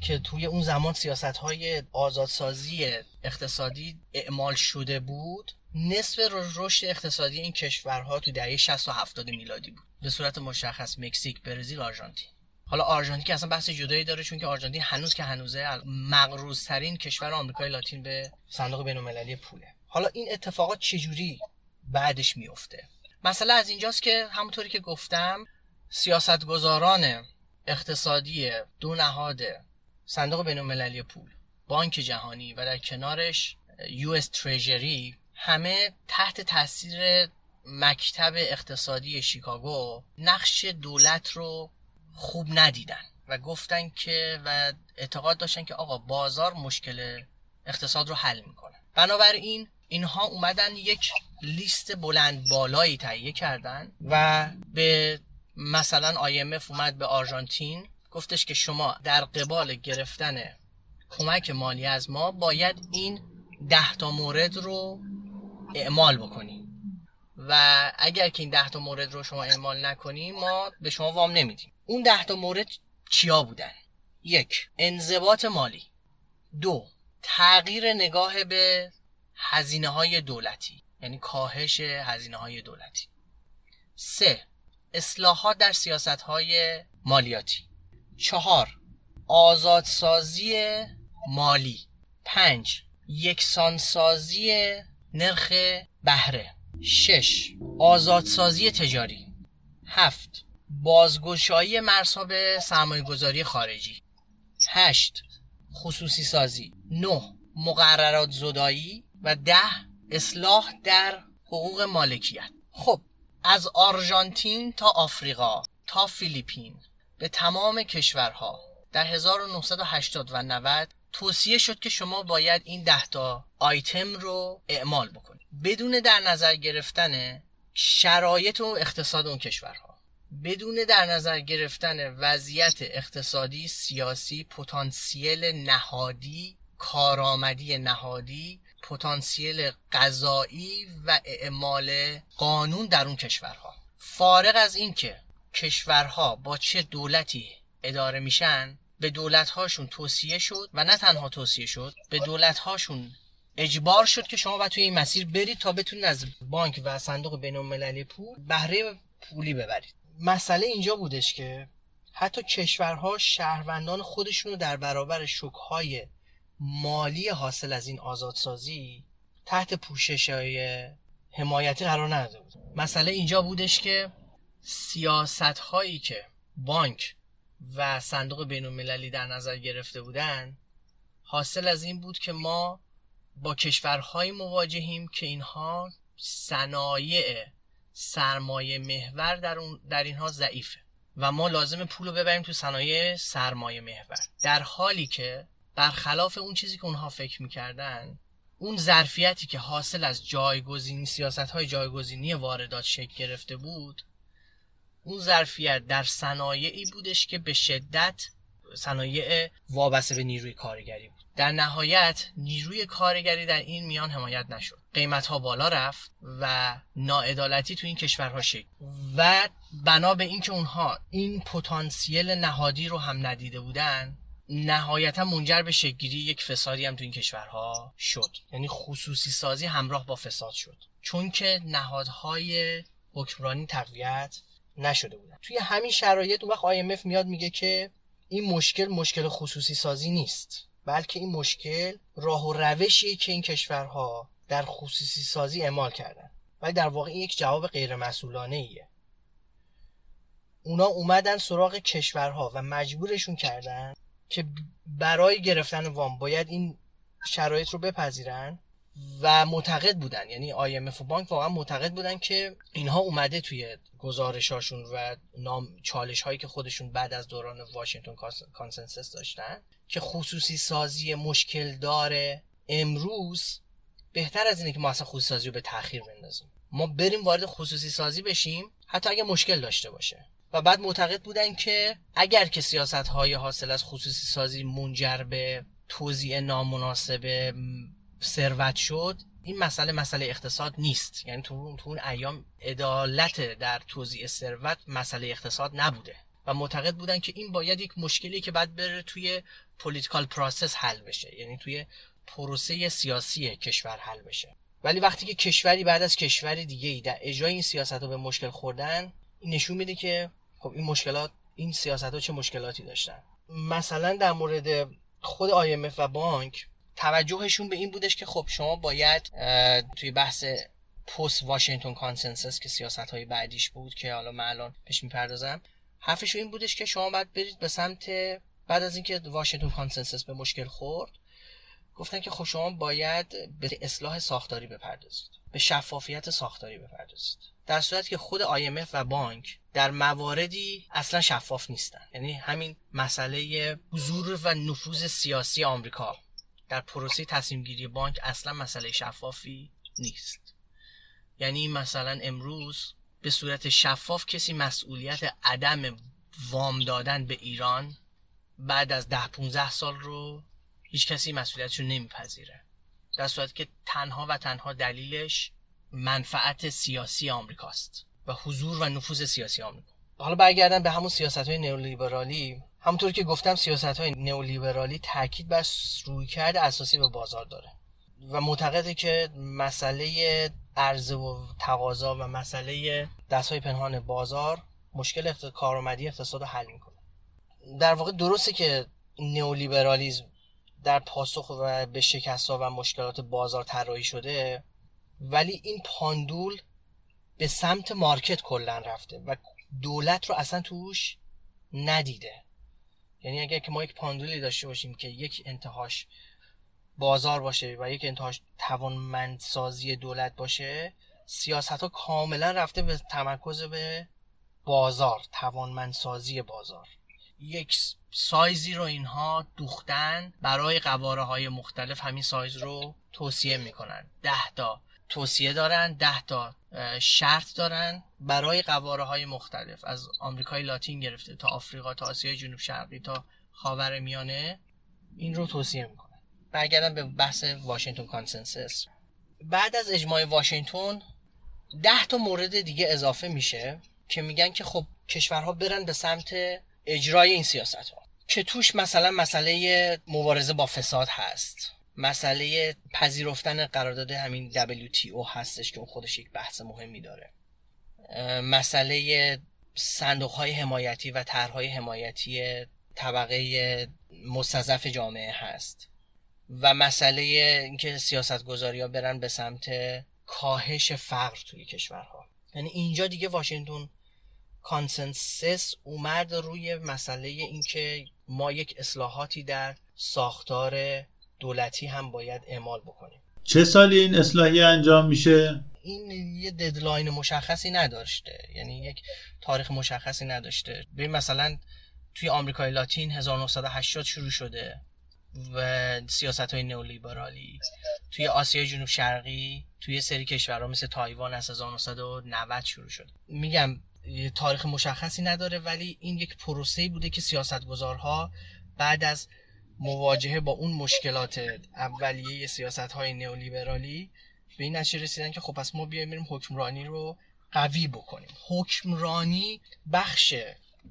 که توی اون زمان سیاست های آزادسازی اقتصادی اعمال شده بود نصف رشد اقتصادی این کشورها تو دهه 60 و 70 میلادی بود. به صورت مشخص مکزیک برزیل آرژانتین. حالا آرژانتین که اصلا بحث جدایی داره چون که آرژانتین هنوز که هنوزه مقروضترین کشور آمریکای لاتین به صندوق بین‌المللی پوله. حالا این اتفاقات چجوری بعدش میفته مثلا از اینجاست که همونطوری که گفتم سیاستگزاران اقتصادی دو نهاد صندوق بین‌المللی پول بانک جهانی و در کنارش یو اس تریجری همه تحت تاثیر مکتب اقتصادی شیکاگو نقش دولت رو خوب ندیدن و گفتن که و اعتقاد داشتن که آقا بازار مشکل اقتصاد رو حل می‌کنه. بنابراین اینها اومدن یک لیست بلند بالایی تهیه کردن و به مثلا IMF اومد به آرژانتین گفتش که شما در قبال گرفتن کمک مالی از ما باید این ده تا مورد رو اعمال بکنی. و اگر که این ده تا مورد رو شما اعمال نکنی ما به شما وام نمیدیم. اون ده تا مورد چیا بودن؟ یک انضباط مالی. دو تغییر نگاه به هزینه های دولتی یعنی کاهش هزینه های دولتی. سه اصلاحات در سیاست های مالیاتی. چهار آزادسازی مالی. پنج یکسانسازی نرخ بهره. شش. آزادسازی تجاری. هفت. بازگشایی مرزها به سرمایه گذاری خارجی. هشت. خصوصی سازی. نه. مقررات زدایی و ده. اصلاح در حقوق مالکیت. خب از آرژانتین تا آفریقا تا فیلیپین. به تمام کشورها. در 1980 و 90 توصیه شد که شما باید این ده تا آیتم رو اعمال بکنید. بدون در نظر گرفتن شرایط و اقتصاد اون کشورها. بدون در نظر گرفتن وضعیت اقتصادی سیاسی پتانسیل نهادی کارآمدی نهادی پتانسیل قضایی و اعمال قانون در اون کشورها. فارغ از اینکه کشورها با چه دولتی اداره میشن به دولتهاشون توصیه شد و نه تنها توصیه شد به دولتهاشون اجبار شد که شما باید توی این مسیر برید تا بتونید از بانک و صندوق بین المللی پول بهره پولی ببرید. مسئله اینجا بودش که حتی کشورها شهروندان خودشون رو در برابر شکهای مالی حاصل از این آزادسازی تحت پوشش های حمایتی قرار نداده بود. مسئله اینجا بودش که سیاست هایی که بانک و صندوق بین المللی در نظر گرفته بودن حاصل از این بود که ما با کشورهایی مواجهیم که اینها صنایع سرمایه محور در, اون در اینها ضعیفه و ما لازم پول رو ببریم تو صنایع سرمایه محور. در حالی که برخلاف اون چیزی که اونها فکر می‌کردن اون ظرفیتی که حاصل از جایگزینی سیاست های جایگزینی واردات شکل گرفته بود اون ظرفیت در صنایعی بودش که به شدت صنایع وابسته به نیروی کارگری بود. در نهایت نیروی کارگری در این میان حمایت نشد. قیمت ها بالا رفت و ناعدالتی تو این کشورها شکل و بنا به اینکه اونها این پتانسیل نهادی رو هم ندیده بودن نهایتا منجر به شکلگیری یک فسادی هم تو این کشورها شد. یعنی خصوصی سازی همراه با فساد شد. چون که نهادهای حکمرانی تقویت نشده بودن. توی همین شرایط اون وقت IMF میاد میگه که این مشکل مشکل خصوصی سازی نیست. بلکه این مشکل راه و روشیه که این کشورها در خصوصی سازی اعمال کردن. ولی در واقع این یک جواب غیر مسئولانه ایه اونا اومدن سراغ کشورها و مجبورشون کردن که برای گرفتن وام باید این شرایط رو بپذیرن. و معتقد بودن. یعنی IMF و بانک واقعا معتقد بودن که اینها اومده توی گزارشاشون و نام چالش هایی که خودشون بعد از دوران Washington Consensus داشتن که خصوصی سازی مشکل داره. امروز بهتر از اینه که ما اصلا خصوصی سازی رو به تاخیر بندازیم. ما بریم وارد خصوصی سازی بشیم حتی اگه مشکل داشته باشه. و بعد معتقد بودن که اگر که سیاست های حاصل از خصوصی سازی منجر به توزیع نامناسب ثروت شد این مسئله مسئله اقتصاد نیست. یعنی تو اون ایام عدالت در توزیع ثروت مسئله اقتصاد نبوده. و معتقد بودن که این باید یک مشکلی که بعد بره توی political process حل بشه. یعنی توی پروسه سیاسی کشور حل بشه. ولی وقتی که کشوری بعد از کشوری دیگه ای در اجرای این سیاست رو به مشکل خوردن این نشون میده که خب این مشکلات این سیاست ها چه مشکلاتی داشتن. مثلا در مورد خود IMF و بانک توجهشون به این بودش که خب شما باید توی بحث post Washington Consensus که سیاست های بعدیش بود که حالا من الان پیش می‌پردازم حرفشون این بودش که شما باید برید به سمت بعد از اینکه Washington Consensus به مشکل خورد گفتن که خب شما باید به اصلاح ساختاری بپردازید به شفافیت ساختاری بپردازید. در صورتی که خود IMF و بانک در مواردی اصلا شفاف نیستن. یعنی همین مسئله حضور و نفوذ سیاسی آمریکا. در پروسه تصمیم گیری بانک اصلا مسئله شفافی نیست. یعنی مثلا امروز به صورت شفاف کسی مسئولیت عدم وام دادن به ایران بعد از ده 15 سال رو هیچ کسی مسئولیتش رو نمیپذیره. در صورتی که تنها و تنها دلیلش منفعت سیاسی آمریکاست و حضور و نفوذ سیاسی آمریکا. حالا برگردن به همون سیاست های نئولیبرالی. همونطور که گفتم سیاست های نئولیبرالی تاکید بر رویکرد اساسی به بازار داره و معتقده که مسئله عرضه و تقاضا و مسئله دستهای پنهان بازار مشکل کارآمدی اقتصاد رو حل می‌کنه. در واقع درسته که نئولیبرالیزم در پاسخ و به شکست و مشکلات بازار طراحی شده ولی این پاندول به سمت مارکت کلا رفته و دولت رو اصلا توش ندیده. یعنی اگر که ما یک پاندولی داشته باشیم که یک انتهاش بازار باشه و یک انتهاش توانمندسازی دولت باشه سیاست ها کاملا رفته به تمرکز به بازار توانمندسازی بازار. یک سایزی رو اینها دوختن برای قواره های مختلف همین سایز رو توصیه می‌کنن. ده تا توصیه دارن ده تا شرط دارن برای قواره های مختلف از آمریکای لاتین گرفته تا آفریقا تا آسیای جنوب شرقی تا خاور میانه این رو توصیه می‌کنن. برگردم به بحث Washington Consensus. بعد از اجماع واشنگتن ده تا مورد دیگه اضافه میشه که میگن که خب کشورها برن به سمت اجرای این سیاست ها که توش مثلا مسئله مبارزه با فساد هست. مسئله پذیرفتن قرارداد همین WTO هستش که خودش یک بحث مهمی داره. مسئله صندوق های حمایتی و طرحهای حمایتی طبقه مستضعف جامعه هست و مسئله اینکه سیاست گذاری ها برن به سمت کاهش فقر توی کشورها. یعنی اینجا دیگه Washington Consensus اومد روی مسئله اینکه ما یک اصلاحاتی در ساختار دولتی هم باید اعمال بکنیم. چه سالی این اصلاحی انجام میشه؟ این یه deadline مشخصی نداشته. یعنی یک تاریخ مشخصی نداشته. ببین مثلا توی آمریکای لاتین 1980 شروع شده و سیاست های نئولیبرالی. توی آسیای جنوب شرقی توی سری کشورها مثل تایوان از 1990 شروع شده. میگم تاریخ مشخصی نداره ولی این یک پروسه بوده که سیاستگزارها بعد از مواجهه با اون مشکلات اولیه سیاست های نئولیبرالی به این نتیجه رسیدن که خب پس ما بیایم بریم حکمرانی رو قوی بکنیم. حکمرانی بخش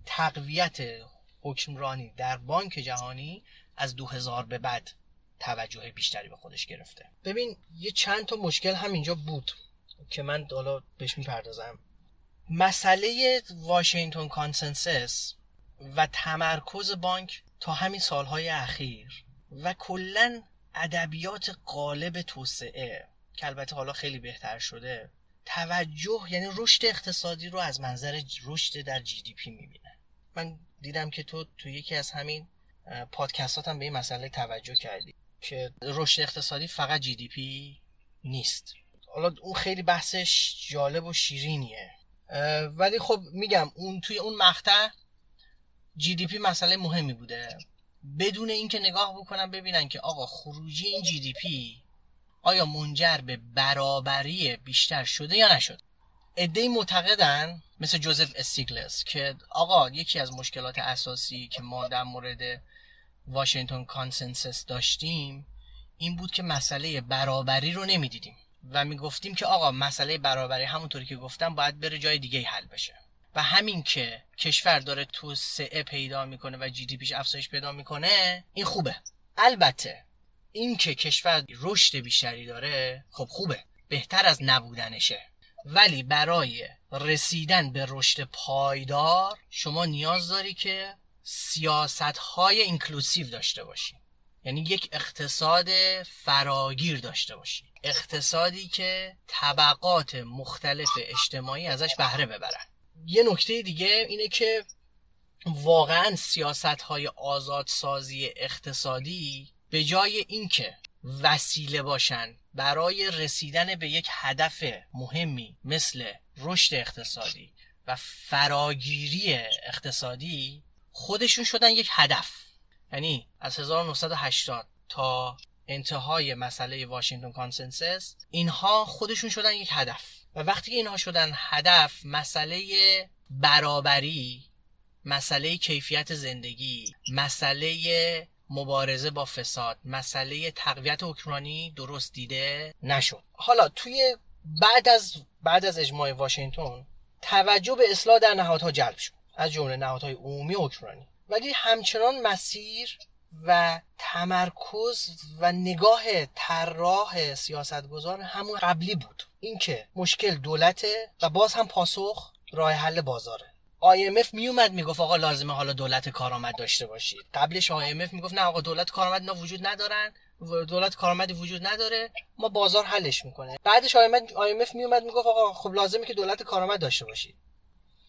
تقویت حکمرانی در بانک جهانی از 2000 به بعد توجه بیشتری به خودش گرفته. ببین یه چند تا مشکل همینجا بود که من حالا بهش می‌پردازم. مسئله Washington Consensus و تمرکز بانک تا همین سالهای اخیر. و کلا ادبیات غالب توسعه که البته حالا خیلی بهتر شده. توجه یعنی رشد اقتصادی رو از منظر رشد در GDP می‌بینه. من دیدم که تو تو یکی از همین پادکستات هم به این مسئله توجه کردی که رشد اقتصادی فقط GDP نیست. حالا اون خیلی بحثش جالب و شیرینیه. ولی خب میگم اون توی اون مقطع GDP مسئله مهمی بوده. بدون اینکه نگاه بکنن ببینن که آقا خروجی این GDP آیا منجر به برابری بیشتر شده یا نشد عده‌ای معتقدن مثل جوزف استیگلیتز که آقا یکی از مشکلات اساسی که ما در مورد Washington Consensus داشتیم این بود که مسئله برابری رو نمی‌دیدیم و می‌گفتیم که آقا مسئله برابری همونطوری که گفتم باید بره جای دیگه حل بشه. و همین که کشور داره توسعه پیدا می‌کنه و GDP ش افزایش پیدا می‌کنه این خوبه. البته این که کشور رشد بیشتری داره خب خوبه. بهتر از نبودنشه. ولی برای رسیدن به رشد پایدار شما نیاز داری که سیاست های اینکلوسیو داشته باشی. یعنی یک اقتصاد فراگیر داشته باشی. اقتصادی که طبقات مختلف اجتماعی ازش بهره ببرن. یه نکته دیگه اینه که واقعا سیاست های آزادسازی اقتصادی به جای اینکه وسیله باشن برای رسیدن به یک هدف مهمی مثل رشد اقتصادی و فراگیری اقتصادی خودشون شدن یک هدف. یعنی از 1980 تا انتهای مسئله Washington Consensus اینها خودشون شدن یک هدف. و وقتی اینها شدن هدف مسئله برابری مسئله کیفیت زندگی مسئله مبارزه با فساد مسئله تقویت حکمرانی درست دیده نشد. حالا توی بعد از بعد از اجماع واشنگتن توجه به اصلاح در نهادها جلب شد از جمله نهادهای عمومی حکمرانی ولی همچنان مسیر و تمرکز و نگاه طراح سیاستگزار همون قبلی بود. اینکه مشکل دولته و باز هم پاسخ راه حل بازاره. IMF میومد می‌گفت آقا لازمه حالا دولت کارآمد داشته باشید. قبلش IMF می‌گفت نه آقا دولت کارآمد اینا وجود ندارن. دولت کارآمدی وجود نداره. ما بازار حلش می‌کنه. بعدش IMF میومد می‌گفت آقا خب لازمه که دولت کارآمد داشته باشید.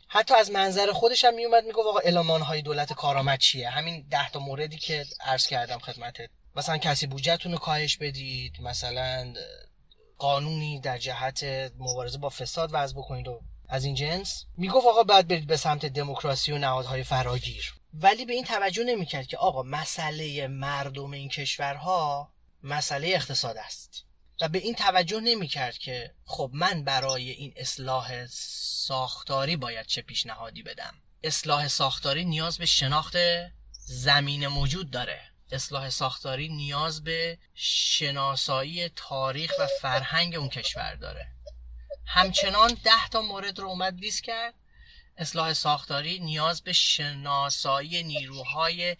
حتی از منظر خودش هم میومد می‌گفت آقا المان های دولت کارآمد چیه؟ همین ده تا موردی که عرض کردم خدمتت. مثلا کسی بودجهتون رو کاهش بدید مثلا قانونی در جهت مبارزه با فساد وضع بکنید و از این جنس. می‌گفت آقا بعد برید به سمت دموکراسی و نهادهای فراگیر. ولی به این توجه نمی‌کرد که آقا مسئله مردم این کشورها مسئله اقتصاد است. و به این توجه نمی‌کرد که خب من برای این اصلاح ساختاری باید چه پیشنهادی بدم. اصلاح ساختاری نیاز به شناخت زمین موجود داره. اصلاح ساختاری نیاز به شناسایی تاریخ و فرهنگ اون کشور داره. همچنان ده تا مورد رو اومد لیست کرد. اصلاح ساختاری نیاز به شناسایی نیروهای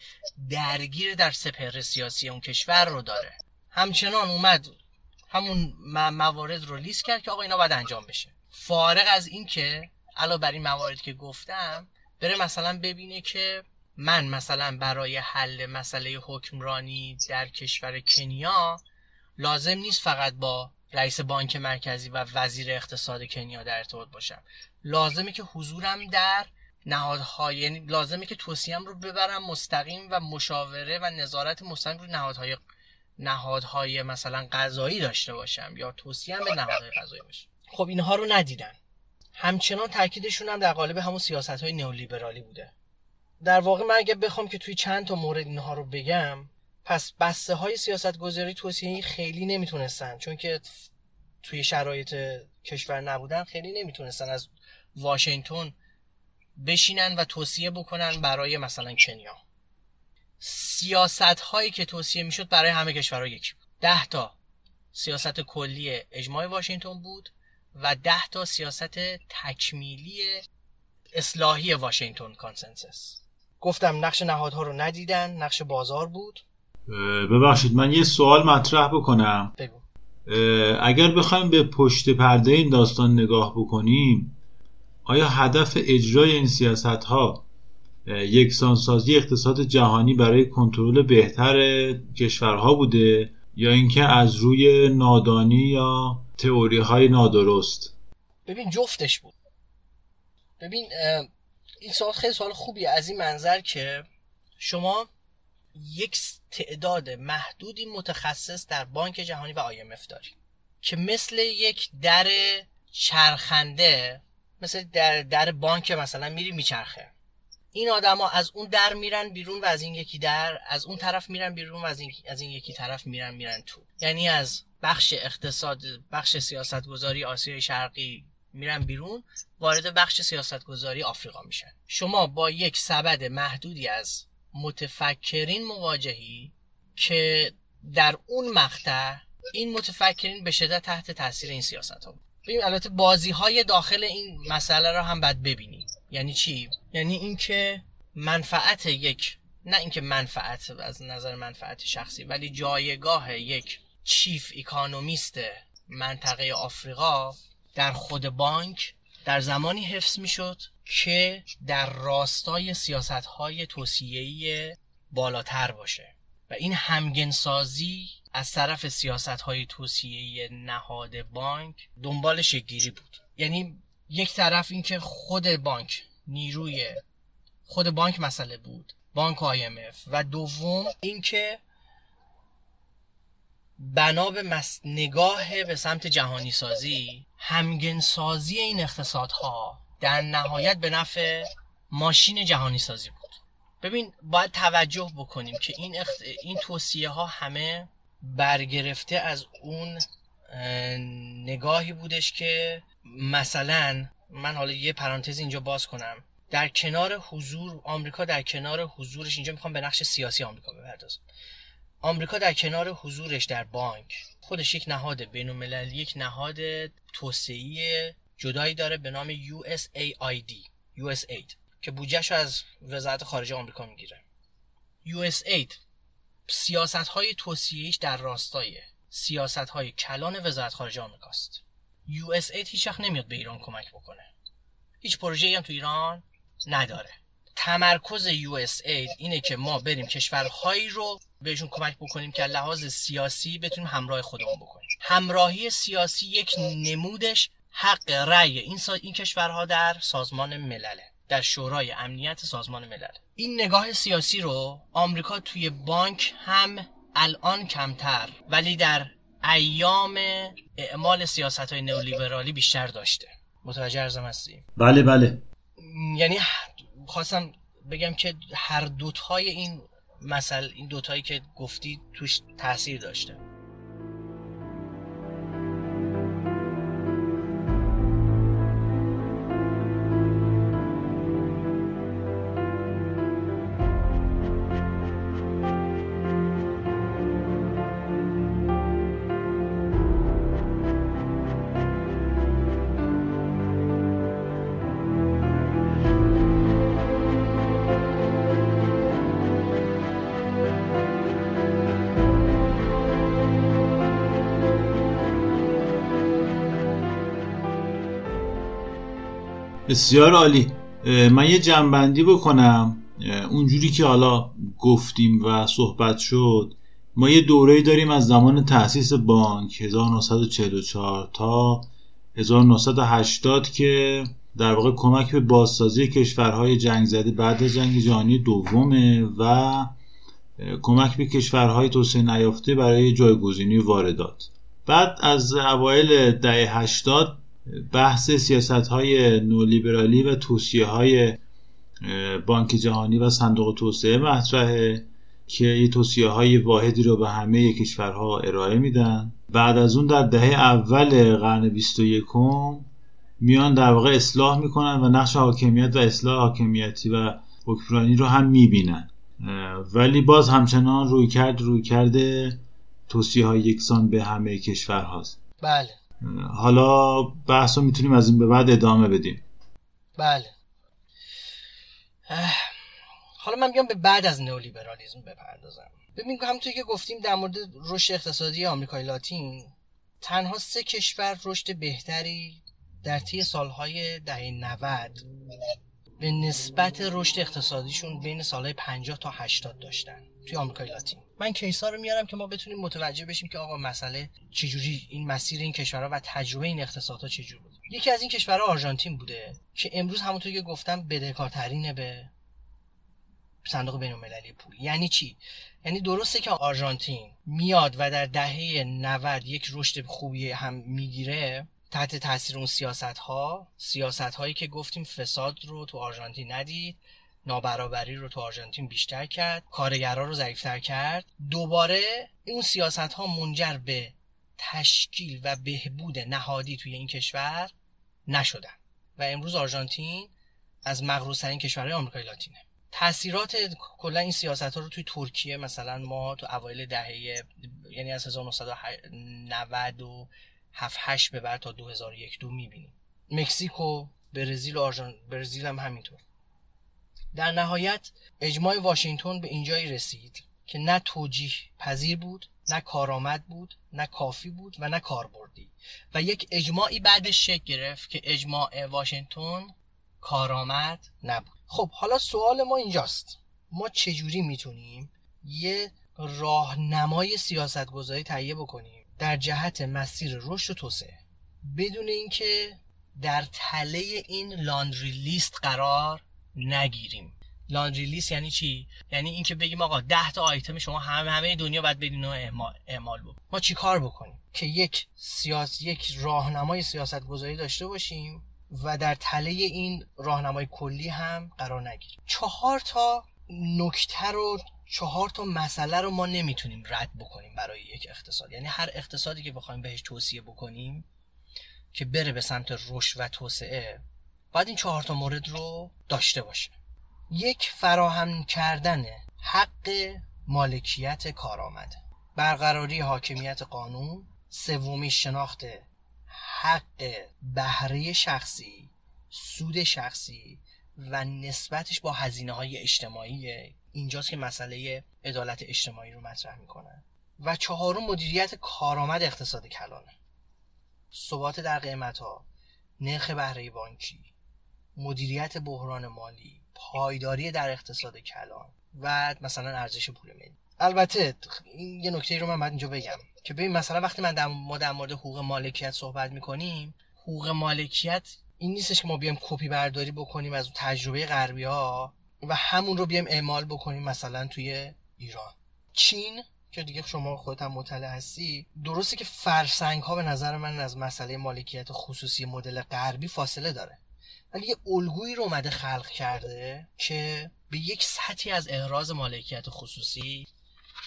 درگیر در سپهر سیاسی اون کشور رو داره. همچنان اومد همون موارد رو لیست کرد که آقا اینا باید انجام بشه. فارغ از این که علاوه بر این موارد که گفتم بره مثلا ببینه که من مثلا برای حل مسئله حکمرانی در کشور کنیا لازم نیست فقط با رئیس بانک مرکزی و وزیر اقتصاد کنیا در ارتباط باشم. لازمه که حضورم در نهادهای یعنی لازمه که توصیم رو ببرم مستقیم و مشاوره و نظارت مستقیم روی نهادهای نهادهای مثلا قضایی داشته باشم یا توصیم به نهادهای قضایی باشم خب اینها رو ندیدن. همچنان تاکیدشون هم در قالب همون سیاست های نئولیبرالی بوده. در واقع من اگه بخوام که توی چند تا مورد اینها رو بگم پس بسته های سیاست گذاری توصیه خیلی نمی‌تونستن چون که توی شرایط کشور نبودن خیلی نمی‌تونستن از واشنگتن بشینن و توصیه بکنن برای مثلا کنیا. سیاست هایی که توصیه می‌شد برای همه کشورها یکی بود. ده تا سیاست کلی اجماع واشنگتن بود و ده تا سیاست تکمیلی اصلاحی Washington Consensus. گفتم نقش نهادها رو ندیدن نقش بازار بود. ببخشید من یه سوال مطرح بکنم. بگو. اگر بخوایم به پشت پرده این داستان نگاه بکنیم آیا هدف اجرای این سیاست ها یکسانسازی اقتصاد جهانی برای کنترل بهتر کشورها بوده یا اینکه از روی نادانی یا تئوری های نادرست؟ ببین جفتش بود. ببین این سوال خیلی سوال خوبیه. از این منظر که شما یک تعداد محدودی متخصص در بانک جهانی و IMF داری که مثل یک در چرخنده مثل در, در بانک مثلا میری میچرخه. این آدما از اون در میرن بیرون و از این یکی در از اون طرف میرن بیرون و از این, از این یکی طرف میرن میرن تو. یعنی از بخش اقتصاد بخش سیاست گذاری آسیای شرقی میرن بیرون وارد بخش سیاست گذاری آفریقا میشن. شما با یک سبد محدودی از متفکرین مواجهی که در اون مقطع این متفکرین به شدت تحت تاثیر این سیاست ها بود. ببین البته بازی های داخل این مسئله رو هم باید ببینیم یعنی چی؟ یعنی اینکه منفعت یک نه اینکه منفعت از نظر منفعت شخصی ولی جایگاه یک چیف اکانومیست منطقه آفریقا در خود بانک در زمانی حفظ می‌شد که در راستای سیاست های بالاتر باشه. و این همگنسازی از طرف سیاست های نهاد بانک دنبال شگیری بود. یعنی یک طرف اینکه خود بانک نیروی خود بانک مسئله بود بانک IMF و دوم اینکه بنا به. نگاه به سمت جهانی سازی همگن سازی این اقتصادها در نهایت به نفع ماشین جهانی سازی بود ببین باید توجه بکنیم که این, اخت... این توصیه ها همه برگرفته از اون نگاهی بودش که مثلا من حالا یه پرانتز اینجا باز کنم در کنار حضور آمریکا در کنار حضورش اینجا می‌خوام به نقش سیاسی آمریکا بپردازم آمریکا در کنار حضورش در بانک. خودش یک نهاد بین یک نهاد توسعه جدایی داره به نام USAID USAID که بودجهش از وزارت خارجه آمریکا می‌گیره. USAID سیاست های توسعهش در راستای سیاست های کلان وزارت خارجه آمریکاست. USAID هیچ وقت نمیاد به ایران کمک بکنه. هیچ پروژه هم تو ایران نداره. تمرکز USAID اینه که ما بریم کشورهایی رو بهشون کمک بکنیم که لحاظ سیاسی بتونیم همراه خودمون بکنیم. همراهی سیاسی یک نمودش حق رأی این, سا... این کشورها در سازمان ملله در شورای امنیت سازمان ملل. این نگاه سیاسی رو آمریکا توی بانک هم الان کمتر ولی در ایام اعمال سیاست های نئولیبرالی بیشتر داشته. متوجه ارزم هستی؟ بله بله. یعنی خواستم بگم که هر دوتای این مثل این دوتایی که گفتی توش تاثیر داشته. بسیار عالی. من یه جنبندی بکنم. اونجوری که حالا گفتیم و صحبت شد ما یه دوره داریم از زمان تأسیس بانک 1944 تا 1980 که در واقع کمک به بازسازی کشورهای جنگ زده بعد از جنگ جهانی دومه و کمک به کشورهای توسعه نیافته برای جایگزینی واردات. بعد از اوایل دهه 80 بحث سیاست های نولیبرالی و توصیه های بانک جهانی و صندوق توسعه مطرحه که یه توصیه های واحدی رو به همه کشورها ارائه میدن. بعد از اون در دهه اول قرن 21 میان در واقع اصلاح می‌کنن و نقش حاکمیت و اصلاح حاکمیتی و حکمرانی رو هم می‌بینن. ولی باز همچنان روی کرد روی کرده توصیه های یکسان به همه کشور هاست بله. حالا بحث رو می‌تونیم از این به بعد ادامه بدیم. بله. حالا من بیام به بعد از نئولیبرالیسم بپردازم. ببین همونطور که گفتیم در مورد رشد اقتصادی آمریکای لاتین تنها سه کشور رشد بهتری در طی سالهای دهه 90 به نسبت رشد اقتصادیشون بین سالهای 50 تا 80 داشتن. توی آمریکای لاتین. من کیسا رو میارم که ما بتونیم متوجه بشیم که آقا مسئله چجوری این مسیر این کشورها و تجربه این اقتصادها چجوری بود. یکی از این کشورها آرژانتین بوده که امروز همونطور که گفتم بدهکارترینه به صندوق بین المللی پول. یعنی چی؟ یعنی درسته که آرژانتین میاد و در دهه 90 یک رشد خوبی هم می‌گیره تحت تاثیر اون سیاست ها سیاست هایی که گفتیم فساد رو تو آرژانتین ندید. نابرابری رو تو آرژانتین بیشتر کرد کارگرا رو ضعیفتر کرد. دوباره این سیاست ها منجر به تشکیل و بهبود نهادی توی این کشور نشدن. و امروز آرژانتین از مغروضترین کشورهای آمریکای لاتینه. تاثیرات کلا این سیاست ها رو توی ترکیه مثلا ما تو اوایل دهه یعنی از 1997 8 به بعد تا 2001 دو می‌بینیم. مکزیک برزیل و آرژان برزیل هم همینطور. در نهایت اجماع واشنگتن به اینجایی رسید که نه توجیه پذیر بود نه کارآمد بود نه کافی بود و نه کاربردی. و یک اجماعی بعدش شکل گرفت که اجماع واشنگتن کارآمد نبود. خب حالا سوال ما اینجاست. ما چجوری می‌تونیم یه راهنمای سیاست گذاری تهیه بکنیم در جهت مسیر رشد و توسعه؟ بدون اینکه در تله این لاندری لیست قرار نگیریم. لاندری لیست یعنی چی؟ یعنی اینکه بگیم آقا 10 تا آیتم شما همه همه دنیا باید بدین و اعمال, اعمال بکن ما چیکار بکنیم؟ که یک سیاس یک راهنمای سیاست گذاری داشته باشیم و در تله این راهنمای کلی هم قرار نگیریم. چهار تا نکته رو چهار تا مسئله رو ما نمی‌تونیم رد بکنیم برای یک اقتصاد. یعنی هر اقتصادی که بخوایم بهش توصیه بکنیم که بره به سمت رشد و توسعه باید این چهار تا مورد رو داشته باشه. یک فراهم کردن حق مالکیت کارآمد. برقراری حاکمیت قانون. سومی شناخت حق بهره شخصی سود شخصی و نسبتش با هزینه های اجتماعی. اینجاست که مسئله عدالت اجتماعی رو مطرح می‌کنن و چهارم مدیریت کارآمد اقتصاد کلانه ثبات در قیمت ها نرخ بهره بانکی. مدیریت بحران مالی پایداری در اقتصاد کلان و مثلا ارزش پول ملی. البته این یه نکته رو من باید اینجا بگم که ببین مثلا وقتی من در ما در مورد حقوق مالکیت صحبت می‌کنیم حقوق مالکیت این نیستش که ما بیایم کپی برداری بکنیم از تجربه غربی ها و همون رو بیایم اعمال بکنیم مثلا توی ایران. چین که دیگه شما خودت هم مطلع هستی درسته که فرسنگ ها به نظر من از مسئله مالکیت خصوصی مدل غربی فاصله داره. ولی یه الگویی رو اومده خلق کرده که به یک سطحی از احراز مالکیت خصوصی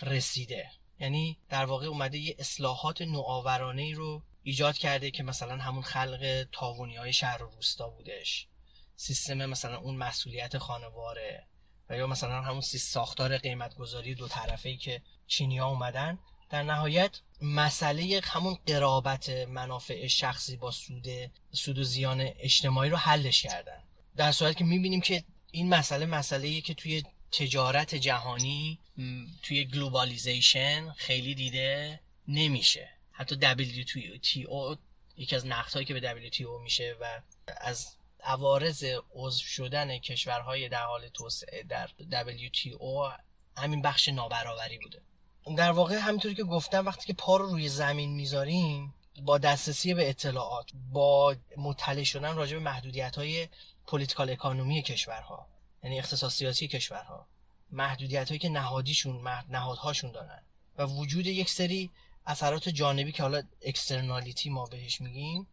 رسیده. یعنی در واقع اومده یه اصلاحات نوآورانه رو ایجاد کرده که مثلا همون خلق تاونی های شهر و روستا بودش. سیستم مثلا اون مسئولیت خانواره. و یا مثلا همون ساختار قیمت گذاری دو طرفه ای که چینی ها اومدن در نهایت مسئله همون قرابت منافع شخصی با سود سود و زیان اجتماعی رو حلش کردن. در صورت که می‌بینیم که این مسئله مسئله که توی تجارت جهانی توی globalization خیلی دیده نمیشه. حتی WTO یکی از نقدهایی که به WTO میشه و از عوارض عضو شدن کشورهای در حال توسعه در WTO همین بخش نابرابری بوده. در واقع همینطوری که گفتم وقتی که پا رو روی زمین می‌ذاریم با دسترسی به اطلاعات با مطلع شدن راجع به محدودیت های political economy کشورها یعنی اقتصاد سیاسی کشورها محدودیت هایی که نهادیشون نهادهاشون دارن و وجود یک سری اثرات جانبی که حالا externality ما بهش میگیم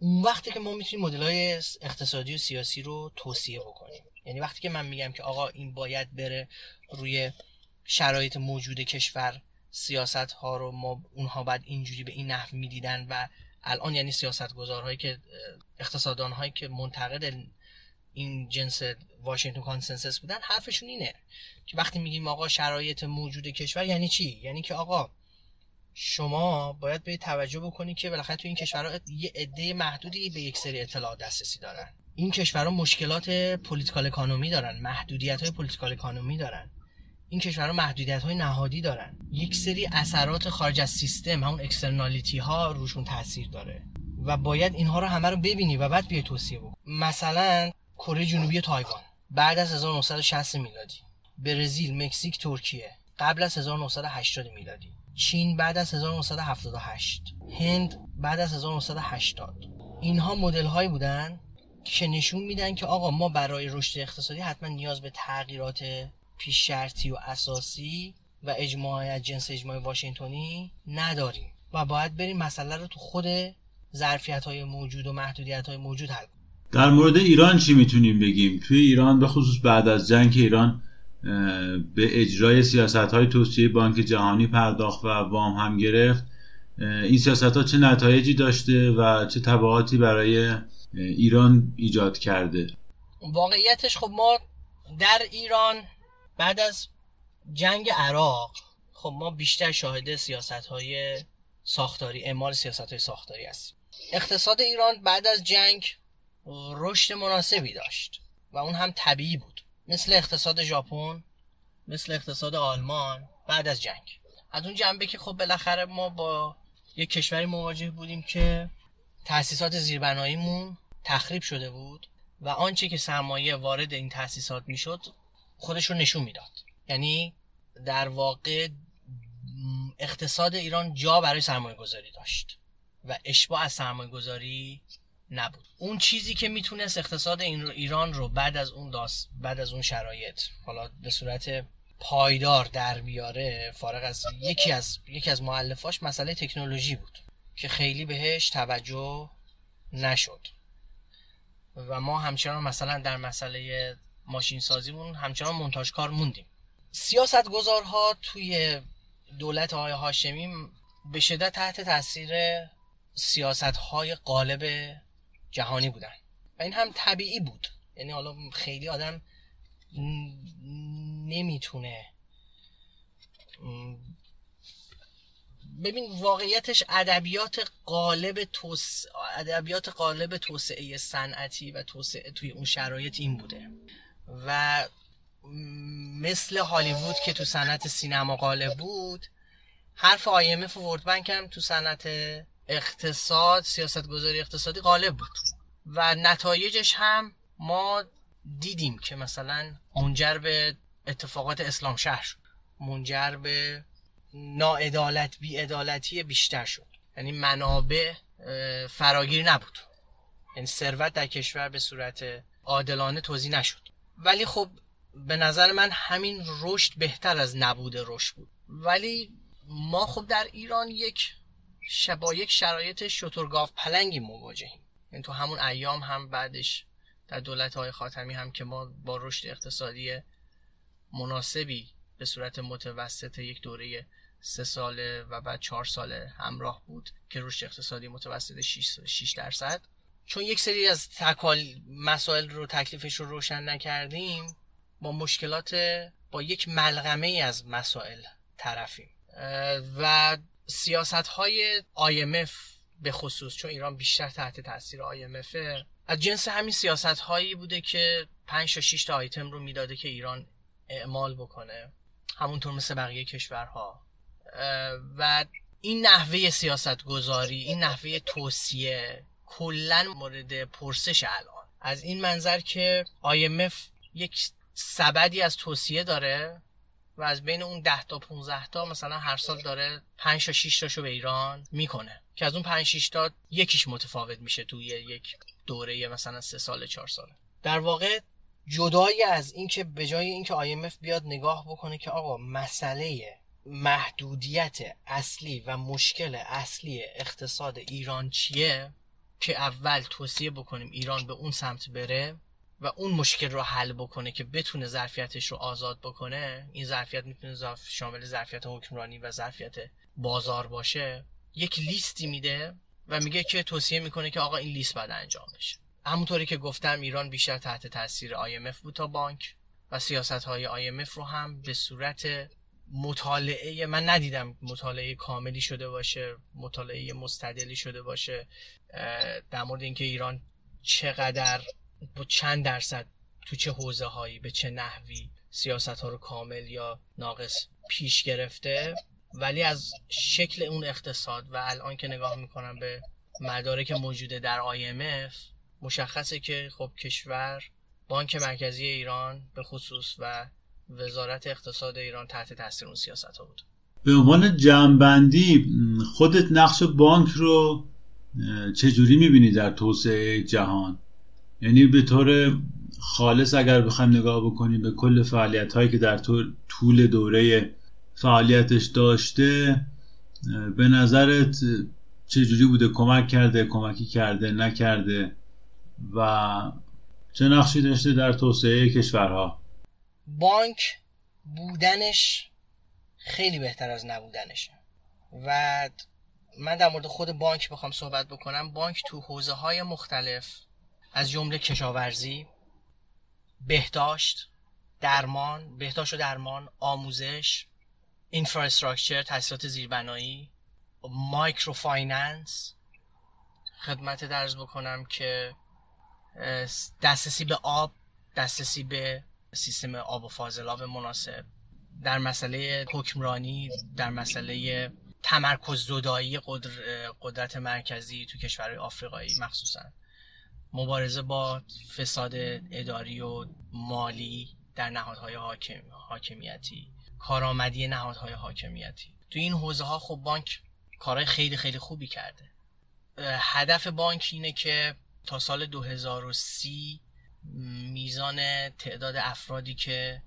اون وقتی که ما می‌تونیم مدل های اقتصادی و سیاسی رو توصیه بکنیم. یعنی وقتی که من میگم که آقا این باید بره روی شرایط موجود کشور سیاست ها رو ما اونها بعد اینجوری به این نحو می‌دیدن و الان یعنی سیاست گذارهایی که اقتصادان هایی که منتقد این جنس Washington Consensus بودن حرفشون اینه که وقتی میگیم آقا شرایط موجود کشور یعنی چی؟ یعنی که آقا شما باید به توجه بکنید که بالاخره تو این کشورها یه عده محدودی به یک سری اطلاعات دسترسی دارن. این کشورها مشکلات political economy دارن محدودیت های political economy دارن. این کشورها محدودیت های نهادی دارن. یک سری اثرات خارج از سیستم همون externality ها روشون تاثیر داره. و باید اینها رو همه رو ببینی و بعد بیای توصیه بکن. مثلا کره جنوبی تایوان. بعد از 1960 میلادی. برزیل مکزیک ترکیه. قبل از 1980 میلادی. چین بعد از 1978 هند بعد از 1980 اینها مدل هایی بودن که نشون میدن که آقا ما برای رشد اقتصادی حتما نیاز به تغییرات پیش شرطی و اساسی و اجماع از جنس اجماع واشنگتنی نداریم و باید بریم مسئله رو تو خود ظرفیت های موجود و محدودیت های موجود حل در مورد ایران چی می‌تونیم بگیم؟ توی ایران به خصوص بعد از جنگ ایران به اجرای سیاست های توسعه بانک جهانی پرداخت و وام هم گرفت این سیاست ها چه نتایجی داشته و چه تبعاتی برای ایران ایجاد کرده؟ واقعیتش خب ما در ایران بعد از جنگ عراق خب ما بیشتر شاهده سیاست های ساختاری اعمال سیاست های ساختاری هستیم. اقتصاد ایران بعد از جنگ رشد مناسبی داشت و اون هم طبیعی بود. مثل اقتصاد ژاپن مثل اقتصاد آلمان بعد از جنگ. از اون جنبه که خب بالاخره ما با یک کشوری مواجه بودیم که تأسیسات زیربناییمون تخریب شده بود و آنچه که سرمایه وارد این تأسیسات می‌شد خودش رو نشون می‌داد. یعنی در واقع اقتصاد ایران جا برای سرمایه گذاری داشت و اشباع از سرمایه گذاری نبود. اون چیزی که می‌تونست اقتصاد ایران رو بعد از اون داست بعد از اون شرایط حالا به صورت پایدار در بیاره فارغ از یکی از یکی از مؤلفاش مسئله تکنولوژی بود که خیلی بهش توجه نشد. و ما همچنان مثلا در مسئله ماشین سازیمون همچنان منتاج کار موندیم. سیاست گذارها توی دولت آقای هاشمی به شدت تحت تاثیر سیاست های قالب جهانی بودن. و این هم طبیعی بود. یعنی حالا خیلی آدم نمی‌تونه ببین واقعیتش ادبیات قالب توس... ادبیات قالب توسعه صنعتی و توسعه توی اون شرایط این بوده. و مثل هالیوود که تو صنعت سینما غالب بود حرف IMF و ورد بنک هم تو صنعت اقتصاد سیاست گذاری اقتصادی غالب بود. و نتایجش هم ما دیدیم که مثلا منجر به اتفاقات اسلام شهر شد. منجر به ناعدالت بیعدالتی بیشتر شد. یعنی منابع فراگیر نبود. یعنی ثروت در کشور به صورت عادلانه توضیح نشد. ولی خب به نظر من همین رشد بهتر از نبود رشد بود. ولی ما خب در ایران یک با یک شرایط شترگاف پلنگی مواجهیم. این تو همون ایام هم بعدش در دولت های خاتمی هم که ما با رشد اقتصادی مناسبی به صورت متوسط یک دوره سه ساله و بعد چهار ساله همراه بود که رشد اقتصادی متوسط 6 درصد. چون یک سری از تکال مسائل رو تکلیفش رو روشن نکردیم با مشکلات با یک ملغمه از مسائل طرفیم. و سیاست های IMF به خصوص چون ایران بیشتر تحت تاثیر IMF از جنس همین سیاست هایی بوده که 5 تا 6 تا آیتم رو می‌داده که ایران اعمال بکنه. همونطور مثل بقیه کشورها. و این نحوه سیاست گذاری این نحوه توصیه کلا مورد پرسش الان. از این منظر که IMF یک سبدی از توصیه داره و از بین اون 10 تا 15 تا مثلا هر سال داره 5 تا 6 تاشو به ایران می‌کنه. که از اون 5 6 تا یکیش متفاوت میشه توی یک دوره مثلا 3 سال 4 ساله در واقع جدایی از اینکه به جای اینکه IMF بیاد نگاه بکنه که آقا مسئله محدودیت اصلی و مشکل اصلی اقتصاد ایران چیه که اول توصیه بکنیم ایران به اون سمت بره و اون مشکل رو حل بکنه که بتونه ظرفیتش رو آزاد بکنه این ظرفیت می‌تونه شامل ظرفیت حکمرانی و ظرفیت بازار باشه یک لیستی میده و میگه که توصیه می‌کنه که آقا این لیست باید انجام بشه. همونطوری که گفتم ایران بیشتر تحت تاثیر IMF بود تا بانک و سیاست های IMF رو هم به صورت مطالعه من ندیدم مطالعه کاملی شده باشه مطالعه مستدلی شده باشه در مورد اینکه ایران چقدر با چند درصد تو چه حوزه هایی به چه نحوی سیاست ها رو کامل یا ناقص پیش گرفته. ولی از شکل اون اقتصاد و الان که نگاه می‌کنم به مدارک موجوده در IMF مشخصه که خب کشور بانک مرکزی ایران به خصوص و وزارت اقتصاد ایران تحت تاثیر اون سیاست ها بود. به عنوان جمعبندی خودت نقش بانک رو چجوری می‌بینی در توسعه جهان؟ یعنی به طور خالص اگر بخوایم نگاه بکنیم به کل فعالیت هایی که در طول دوره فعالیتش داشته به نظرت چجوری بوده؟ کمک کرده کمکی کرده نکرده؟ و چه نقشی داشته در توسعه کشورها؟ بانک بودنش خیلی بهتر از نبودنشه و من در مورد خود بانک بخوام صحبت بکنم. بانک تو حوزه های مختلف از جمله کشاورزی بهداشت درمان بهداشت و درمان آموزش infrastructure تاسیسات زیربنایی microfinance خدمتت عرض بکنم که دسترسی به آب دسترسی به سیستم آب و فاضلاب مناسب. در مسئله حکمرانی در مسئله تمرکز زدایی قدرت مرکزی تو کشورهای آفریقایی مخصوصا. مبارزه با فساد اداری و مالی در نهادهای حاکم، حاکمیتی. کارآمدی نهادهای حاکمیتی. تو این حوزه ها خب بانک کارهای خیلی خیلی خوبی کرده. هدف بانک اینه که تا سال 2030 میزان تعداد افرادی که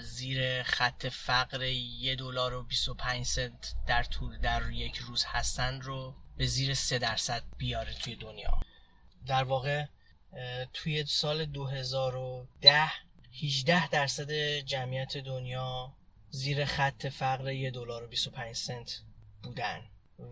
زیر خط فقر یه دلار و 25 سنت در طول در یک روز هستن رو به زیر 3 درصد بیاره توی دنیا. در واقع توی سال 2010 18 درصد جمعیت دنیا زیر خط فقر یه دلار و 25 سنت بودن.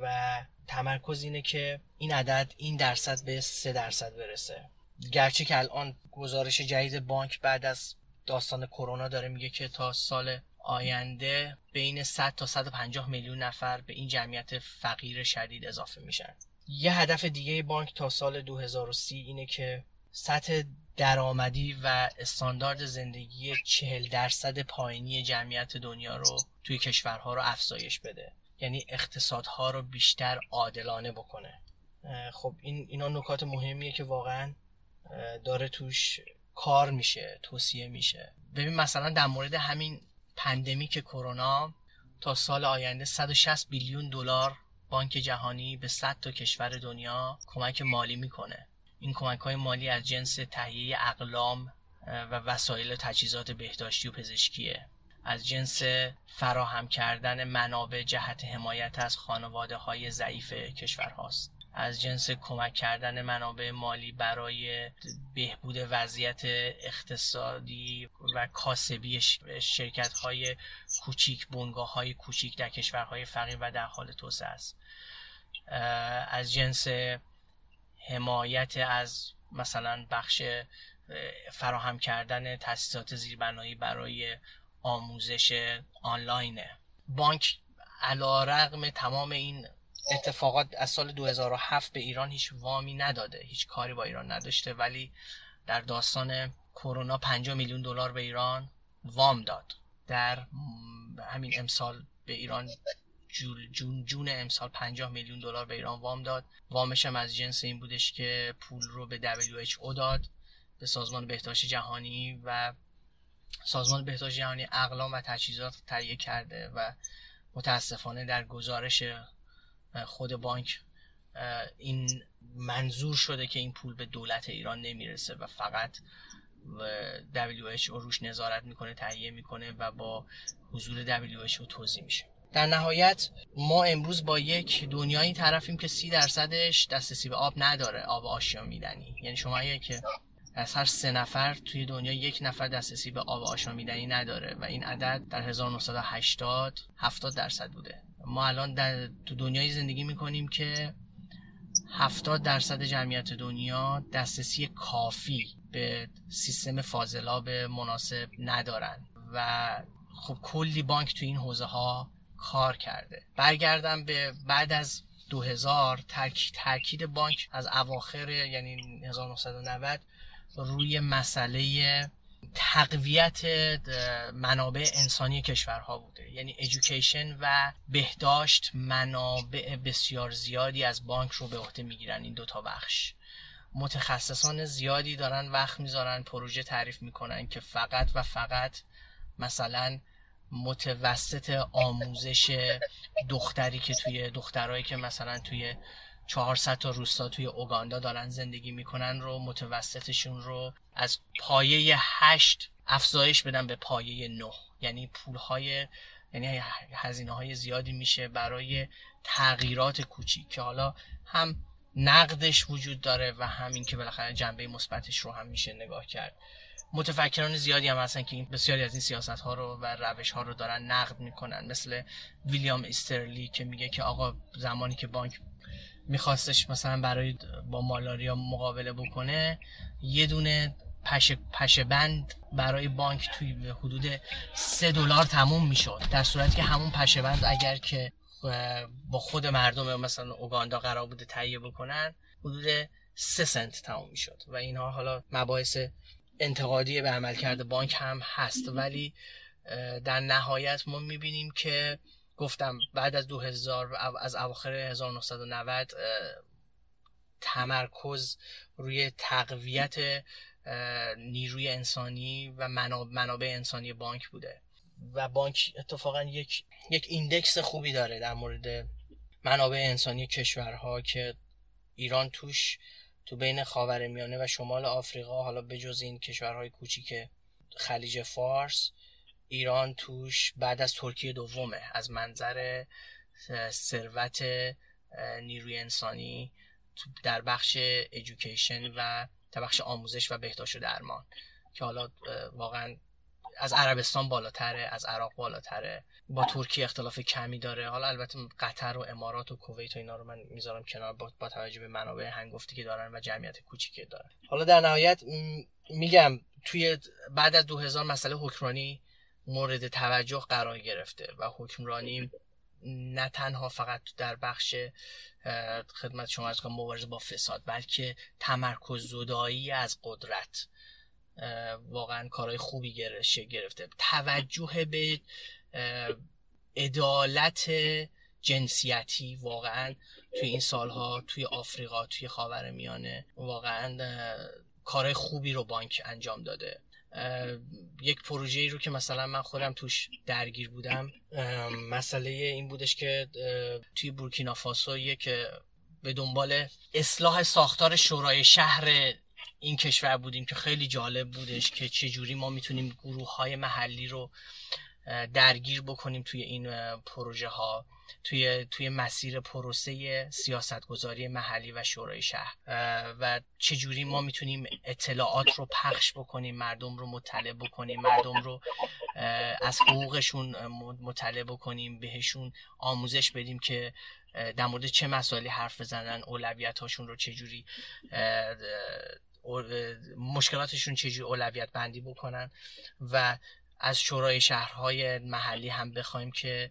و تمرکز اینه که این عدد این درصد به 3 درصد برسه. گرچه که الان گزارش جدید بانک بعد از داستان کرونا داره میگه که تا سال آینده بین 100 تا 150 میلیون نفر به این جمعیت فقیر شدید اضافه میشن. یه هدف دیگه بانک تا سال 2030 اینه که سطح درآمدی و استاندارد زندگی 40 درصد پایینی جمعیت دنیا رو توی کشورها رو افزایش بده. یعنی اقتصادها رو بیشتر عادلانه بکنه. خب این اینا نکات مهمیه که واقعا داره توش کار میشه توصیه میشه. ببین مثلا در مورد همین پندمیک کرونا تا سال آینده 160 بیلیون دلار بانک جهانی به 100 تا کشور دنیا کمک مالی می‌کنه. این کمک های مالی از جنس تهیه اقلام و وسایل تجهیزات بهداشتی و پزشکیه. از جنس فراهم کردن منابع جهت حمایت از خانواده های ضعیف کشور هاست از جنس کمک کردن منابع مالی برای بهبود وضعیت اقتصادی و کاسبی شرکت های کوچیک بنگاه های کوچیک در کشورهای فقیر و در حال توسعه است. از جنس حمایت از مثلا بخش فراهم کردن تاسیسات زیربنایی برای آموزش آنلاین بانک علا رقم تمام این اتفاقات از سال 2007 به ایران هیچ وامی نداده هیچ کاری با ایران نداشته ولی در داستان کرونا 50 میلیون دلار به ایران وام داد. در همین امسال به ایران جون جون امسال 50 میلیون دلار به ایران وام داد. وامش هم از جنس این بودش که پول رو به WHO داد به سازمان بهداشت جهانی و سازمان بهداشت جهانی اقلام و تجهیزات تهیه کرده و متاسفانه در گزارش خود بانک این منظور شده که این پول به دولت ایران نمی‌رسه و فقط WHO روش نظارت می‌کنه تهیه می‌کنه و با حضور WHO توضیح میشه. در نهایت ما امروز با یک دنیایی طرفیم که سی درصدش دسترسی به آب نداره آب آشامیدنی. یعنی شما اگه که از هر سه نفر توی دنیا یک نفر دسترسی به آب آشامیدنی نداره و این عدد در 1980 70 درصد بوده. ما الان در تو دنیای زندگی می‌کنیم که 70 درصد جمعیت دنیا دسترسی کافی به سیستم فاضلاب مناسب ندارن و خب کلی بانک تو این حوزه ها کار کرده. برگردم به بعد از 2000 تاکید بانک از اواخر یعنی 1990 روی مسئله تقویت منابع انسانی کشورها بوده. یعنی ایژوکیشن و بهداشت منابع بسیار زیادی از بانک رو به عهده می‌گیرن این دوتا بخش. متخصصان زیادی دارن وقت می‌ذارن پروژه تعریف می‌کنن که فقط و فقط مثلا متوسط آموزش دختری که توی دخترایی که مثلا توی 400 تا روستا توی اوگاندا دارن زندگی می‌کنن رو متوسطشون رو از پایه 8 افزایش بدن به پایه 9 یعنی پولهای یعنی هزینه های زیادی میشه برای تغییرات کوچیک که حالا هم نقدش وجود داره و همین که بالاخره جنبه مثبتش رو هم میشه نگاه کرد. متفکران زیادی هم هستن که این بسیاری از این سیاست ها رو و روش ها رو دارن نقد می‌کنن. مثل ویلیام استرلی که میگه که آقا زمانی که بانک میخواستش مثلا برای با مالاریا مقابله بکنه یه دونه پشه, پشه بند برای بانک توی حدود سه دلار تموم می‌شد. در صورتی که همون پشه بند اگر که با خود مردم مثلا اوگاندا قرار بوده تهیه بکنن حدود سه سنت تموم می‌شد. و اینها حالا مباحث انتقادی به عملکرد بانک هم هست. ولی در نهایت ما می‌بینیم که گفتم بعد از 2000 از اواخر 1990 تمرکز روی تقویت نیروی انسانی و منابع انسانی بانک بوده. و بانک اتفاقا یک یک ایندکس خوبی داره در مورد منابع انسانی کشورها که ایران توش تو بین خاورمیانه و شمال آفریقا حالا بجز این کشورهای کوچیک خلیج فارس ایران توش بعد از ترکیه دومه از منظر ثروت نیروی انسانی در بخش ایژوکیشن و در بخش آموزش و بهداشت و درمان که حالا واقعا از عربستان بالاتره از عراق بالاتره. با ترکیه اختلاف کمی داره. حالا البته قطر و امارات و کویت و اینا رو من می‌ذارم کنار با, با توجه به منابع هنگفتی که دارن و جمعیت کوچیکی دارن. حالا در نهایت میگم توی بعد از 2000 مسئله حکمرانی مورد توجه قرار گرفته و حکمرانی نه تنها فقط در بخش خدمت شما از مبارزه با فساد بلکه تمرکز زدایی از قدرت. واقعا کارهای خوبی گرفته. توجه به عدالت جنسیتی واقعا توی این سالها توی آفریقا توی خاور میانه واقعا کارهای خوبی رو بانک انجام داده. یک پروژه رو که مثلا من خودم توش درگیر بودم. مسئله این بودش که توی بورکینافاسو یک به دنبال اصلاح ساختار شورای شهر این کشور بودیم که خیلی جالب بودش که چجوری ما می‌تونیم گروه های محلی رو درگیر بکنیم توی این پروژه ها توی توی مسیر پروسه سیاستگذاری محلی و شورای شهر. و چجوری ما می‌تونیم اطلاعات رو پخش بکنیم مردم رو مطلع بکنیم مردم رو از حقوقشون مطلع بکنیم بهشون آموزش بدیم که در مورد چه مسائلی حرف بزنن اولویت هاشون رو چجوری مشکلاتشون چجوری اولویت بندی بکنن. و از شورای شهرهای محلی هم بخوایم که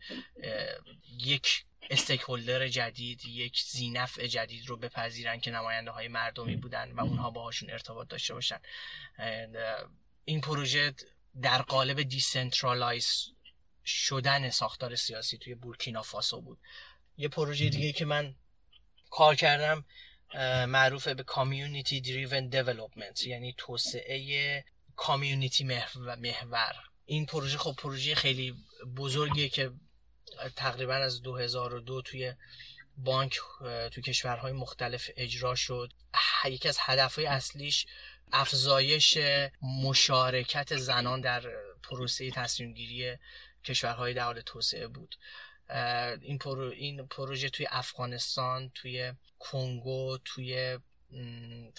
یک استیکهولدر جدید یک زینف جدید رو بپذیرن که نماینده های مردمی بودن و اونها باهاشون ارتباط داشته باشن. این پروژه در قالب decentralize شدن ساختار سیاسی توی بورکینا فاسو بود. یه پروژه دیگه که من کار کردم معروف به community driven development یعنی توسعه community محور. این پروژه خب پروژه خیلی بزرگیه که تقریبا از 2002 توی بانک تو کشورهای مختلف اجرا شد. یکی از هدفهای اصلیش افزایش مشارکت زنان در پروسه تصمیم گیری کشورهای در حال توسعه بود. این, پرو، این پروژه توی افغانستان توی کنگو توی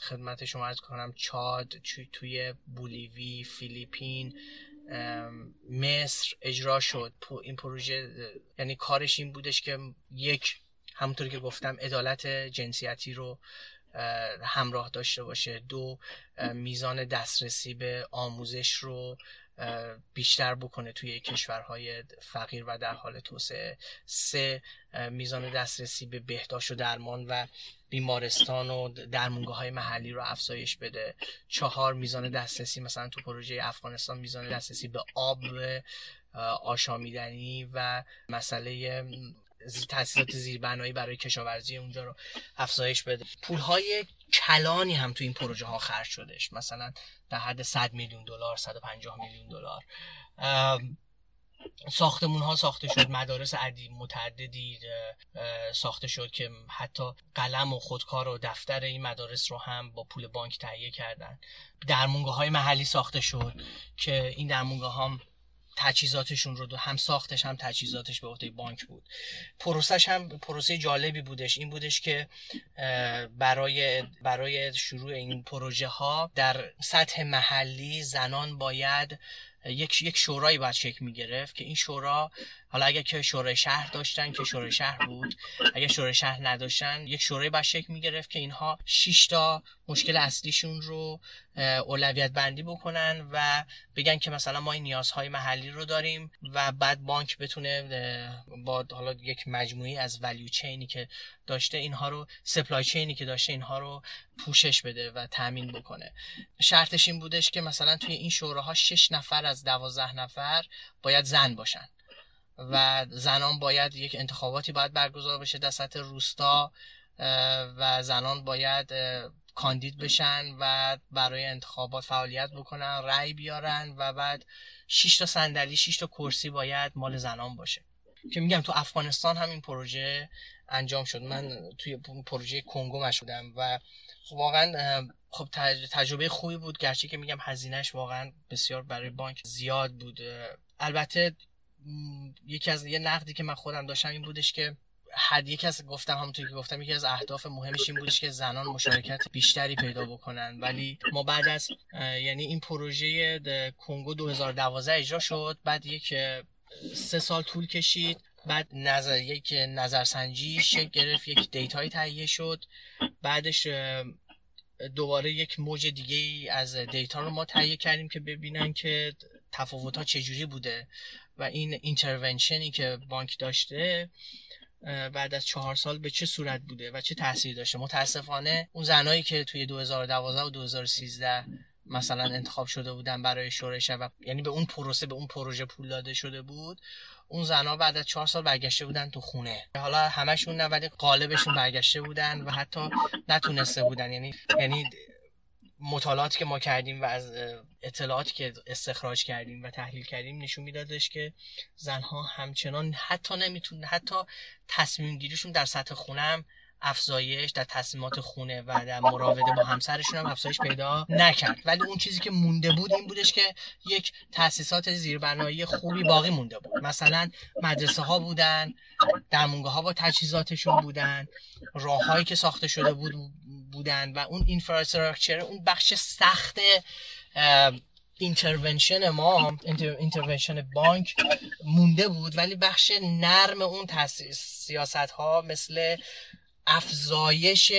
خدمت شما ارز کنم چاد توی بولیوی فیلیپین مصر اجرا شد. این پروژه یعنی کارش این بودش که یک همونطوری که گفتم عدالت جنسیتی رو همراه داشته باشه. دو میزان دسترسی به آموزش رو بیشتر بکنه توی کشورهای فقیر و در حال توسعه. سه میزان دسترسی به بهداشت و درمان و بیمارستان و درمونگاه های محلی رو افزایش بده. چهار میزان دسترسی مثلا تو پروژه افغانستان میزان دسترسی به آب آشامیدنی و مسئله تحصیلات زیربنایی برای کشاورزی اونجا رو افزایش بده. پول های کلانی هم تو این پروژه ها خرج شدش مثلا در حد 100 میلیون دلار 150 میلیون دلار. ساختمون ها ساخته شد مدارس عدی متعددی ساخته شد که حتی قلم و خودکار و دفتر این مدارس رو هم با پول بانک تهیه کردن. درمونگاه های محلی ساخته شد که این درمونگاه هم تجهیزاتشون رو هم ساختش هم تجهیزاتش به عهده بانک بود. پروسش هم پروسه جالبی بودش. این بودش که برای برای شروع این پروژه ها در سطح محلی زنان باید یک یک شورایی باید شکل می گرفت که این شورا حالا اگر که شورای شهر داشتن که شورای شهر بود اگر شورای شهر نداشتن یک شورای باید شکل می گرفت که اینها 6 تا مشکل اصلیشون رو اولویت بندی بکنن و بگن که مثلا ما این نیازهای محلی رو داریم و بعد بانک بتونه با حالا یک مجموعی از ولیو چینی که داشته اینها رو سپلای چینی که داشته اینها رو پوشش بده و تامین بکنه. شرطش این بودش که مثلا توی این شوراها 6 نفر 12 نفر باید زن باشن. و زنان باید یک انتخاباتی باید برگزار بشه در سطح روستا و زنان باید کاندید بشن و برای انتخابات فعالیت بکنن رأی بیارن و بعد 6 تا صندلی 6 تا کرسی باید مال زنان باشه. که میگم تو افغانستان همین پروژه انجام شد. من توی پروژه کنگو مشهودم و واقعا خب تجربه خوبی بود. گرچه که میگم هزینهش واقعا بسیار برای بانک زیاد بود. البته یکی از یه نقدی که من خودم داشتم این بودش که حد یکی از گفتم همونطوری که گفتم یکی از اهداف مهمش این بودش که زنان مشارکت بیشتری پیدا بکنن. ولی ما بعد از یعنی این پروژه کنگو 2012 اجرا شد. بعد یک سه سال طول کشید. بعد نظر یک نظرسنجی شکل گرفت یک data ی تهیه شد. بعدش دوباره یک موج دیگه از data رو ما تهیه کردیم که ببینن که تفاوت ها چجوری بوده و این اینترونشنی که بانک داشته بعد از چهار سال به چه صورت بوده و چه تاثیر داشته. متاسفانه اون زنایی که توی 2012 و 2013 مثلا انتخاب شده بودن برای شورش و یعنی به اون پروسه به اون پروژه پول داده شده بود اون زنها بعد از چهار سال برگشته بودن تو خونه. حالا همشون نه ولی قالبشون برگشته بودن و حتی نتونسته بودن. یعنی یعنی مطالعاتی که ما کردیم و از اطلاعاتی که استخراج کردیم و تحلیل کردیم نشون میدادش که زنها همچنان حتی نمیتون حتی تصمیم گیریشون در سطح خونه هم افزایش در تصمیمات خونه و در مراوده با همسرشون هم افزایش پیدا نکرد. ولی اون چیزی که مونده بود این بودش که یک تاسیسات زیربنایی خوبی باقی مونده بود. مثلا مدرسه ها بودن درمونگاه ها با تجهیزاتشون بودن راههایی که ساخته شده بود بودن و اون infrastructure اون بخش سخت intervention ما intervention بانک مونده بود. ولی بخش نرم اون سیاست ها مثل افزایش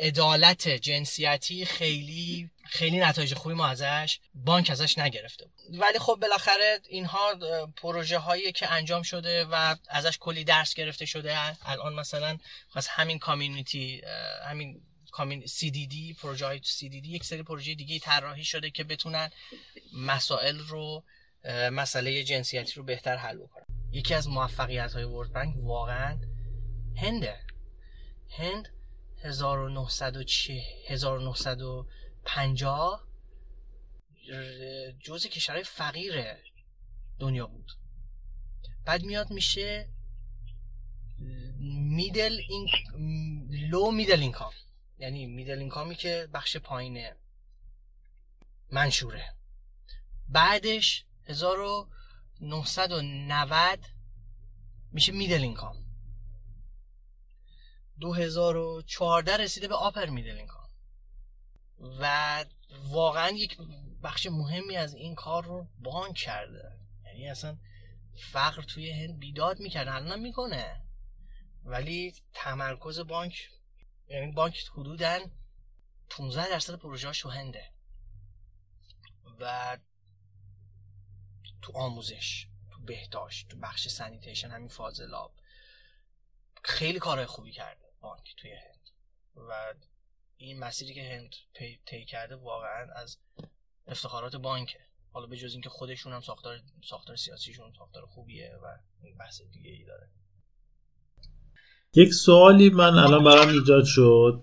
عدالت جنسیتی خیلی خیلی نتایج خوبی ما ازش بانک ازش نگرفته بود. ولی خب بالاخره اینها پروژه هایی که انجام شده و ازش کلی درس گرفته شده. الان مثلا از همین کامیونیتی همین CDD پروژه های CDD یک سری پروژه دیگه طراحی شده که بتونن مسائل رو مسئله جنسیتی رو بهتر حل بکنن. یکی از موفقیت های ورد بانک واقعا هنده. هند 1950 جز کشورهای فقیر دنیا بود. بعد میاد میشه میدل این لو میدل اینکام یعنی میدل اینکامی که بخش پایینه منشوره. بعدش 1990 میشه میدل اینکام 2014 رسیده به آپر میدل اینکام و واقعا یک بخش مهمی از این کار رو بانک کرده. یعنی اصلا فقر توی هند بیداد می‌کرده الان می‌کنه. ولی تمرکز بانک یعنی بانک حدودا 15 درصد پروژه شو هنده. و تو آموزش تو بهداشت تو بخش سانیتیشن همین فاضلاب خیلی کارهای خوبی کرده. بانک توی هند. و این مسیری که هند طی کرده واقعا از افتخارات بانکه. حالا به جز اینکه خودشون هم ساختار ساختار سیاسیشون ساختار خوبیه و بحث دیگه ای داره. یک سوالی من الان برام ایجاد شد.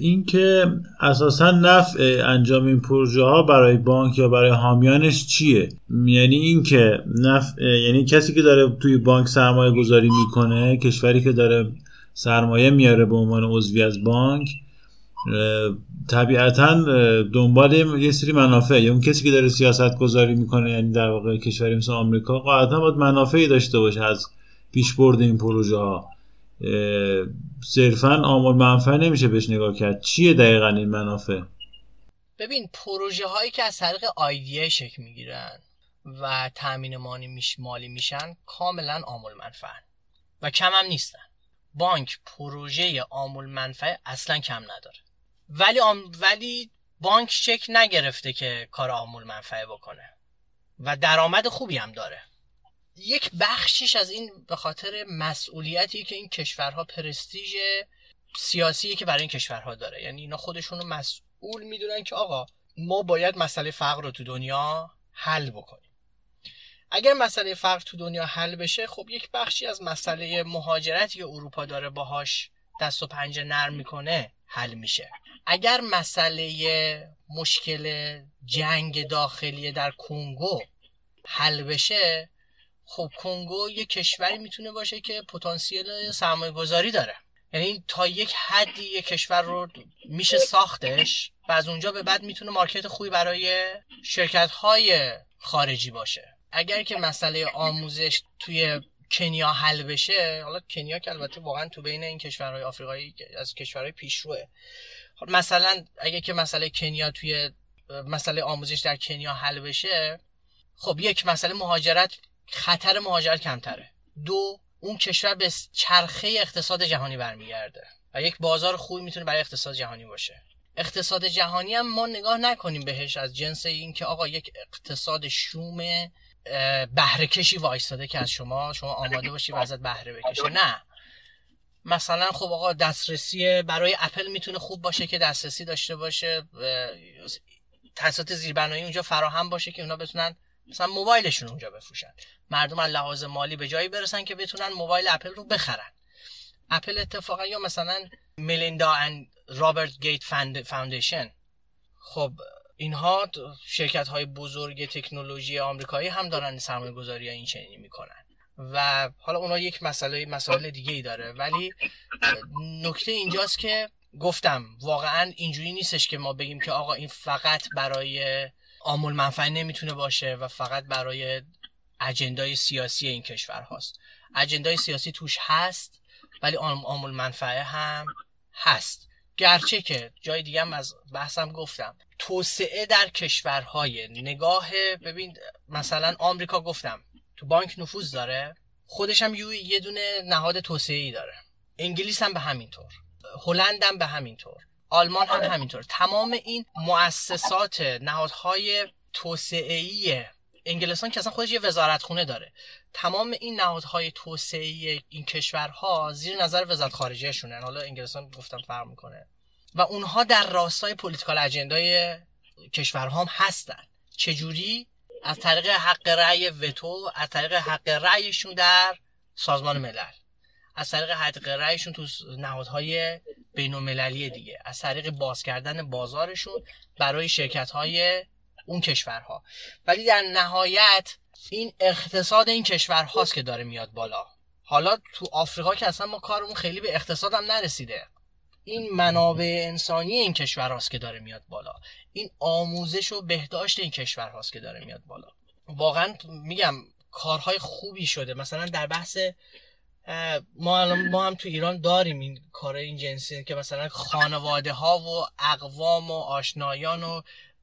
اینکه اساسا نفع انجام این پروژه ها برای بانک یا برای حامیانش چیه؟ یعنی اینکه نفع یعنی کسی که داره توی بانک سرمایه گذاری می‌کنه کشوری که داره سرمایه میاره به عنوان عضوی از بانک. طبیعتا دنبال یه سری منافع یا اون کسی که داره سیاست گذاری می‌کنه یعنی در واقع کشوری مثل آمریکا قاعدتا باید منافعی داشته باشه از پیشبرد این پروژه ها صرفا آمول منفع نمیشه بهش نگاه کرد. چیه دقیقا این منافع؟ ببین پروژه هایی که از طریق آیدیه شکل می‌گیرن و تامین مالی میشن کاملا آمول منفع و کم هم نیستن. بانک پروژه آمول منفعه اصلا کم نداره. ولی آم... ولی بانک چک نگرفته که کار آمول منفعه بکنه. و درآمد خوبی هم داره. یک بخشش از این به خاطر مسئولیتی که این کشورها پرستیژ سیاسی که برای این کشورها داره. یعنی اینا خودشون رو مسئول می‌دونن که آقا ما باید مسئله فقر رو تو دنیا حل بکنیم. اگر مسئله فقر تو دنیا حل بشه خب یک بخشی از مسئله مهاجرتی که اروپا داره باهاش دست و پنجه نرم می‌کنه حل میشه. اگر مسئله مشکل جنگ داخلی در کنگو حل بشه خب کنگو یه کشوری می‌تونه باشه که پتانسیل سرمایه گذاری داره. یعنی تا یک حدی یه کشور رو میشه ساختش و از اونجا به بعد می‌تونه مارکت خوبی برای شرکت های خارجی باشه. اگر که مسئله آموزش توی کنیا حل بشه حالا کنیا که البته واقعا تو بین این کشورهای آفریقایی از کشورهای پیشروه. مثلا اگر که مسئله کنیا توی مسئله آموزش در کنیا حل بشه خب یک مسئله مهاجرت خطر مهاجرت کمتره. دو اون کشور به چرخه اقتصاد جهانی برمیگرده و یک بازار خوبی می‌تونه برای اقتصاد جهانی باشه. اقتصاد جهانی هم ما نگاه نکنیم بهش از جنس این که آقا یک اقتصاد شوم بهره کشی وایستاده که از شما شما آماده باشی و ازت بهره بکشه. نه. مثلا خب آقا دسترسی برای اپل می‌تونه خوب باشه که دسترسی داشته باشه تاسیسات زیربنایی اونجا فراهم باشه که اونا بتونن مثلا موبایلشون اونجا بفروشن. مردم از لحاظ مالی به جایی برسن که بتونن موبایل اپل رو بخرن. اپل اتفاقا یا مثلا ملیندا and رابرت گیت foundation خب اینها شرکت های بزرگ تکنولوژی آمریکایی هم دارن سرمایه گذاری این چنینی می‌کنن. و حالا اونا یک مسئله مسائل دیگه ای داره. ولی نکته اینجاست که گفتم واقعا اینجوری نیستش که ما بگیم که آقا این فقط برای عموم‌المنفعه نمی‌تونه باشه و فقط برای اجندای سیاسی این کشور هاست اجندای سیاسی توش هست ولی آمول منفعه هم هست. گرچه که جای دیگه هم از بحثم گفتم توسعه در کشورهای نگاه ببین مثلا آمریکا گفتم تو بانک نفوذ داره خودش هم یه دونه نهاد توسعه ای داره. انگلیس هم به همین طور هلند هم به همین طور آلمان هم همینطور. تمام این مؤسسات نهادهای توسعه انگلستان که اصلا خودش یه وزارتخونه داره. تمام این نهادهای توسعه این کشورها زیر نظر وزارت خارجه شونن حالا انگلستان گفتم فرق می‌کنه. و اونها در راستای پولیتیکال اجندای کشورها هم هستن. چجوری؟ از طریق حق رأی وتو از طریق حق رأیشون در سازمان ملل. از طریق حق رأیشون تو نهادهای بین دیگه. از طریق باز کردن بازارشون برای شرکت های اون کشورها. ولی در نهایت این اقتصاد این کشورهاست که داره میاد بالا. حالا تو آفریقا که اصلا ما کارمون خیلی به اقتصادم نرسیده. این منابع انسانی این کشور که داره میاد بالا. این آموزش و بهداشت این کشور هاست که داره میاد بالا. واقعا میگم کارهای خوبی شده. مثلا در بحث ما الان ما هم تو ایران داریم این کار این جنسی که مثلا خانواده ها و اقوام و آشنایان و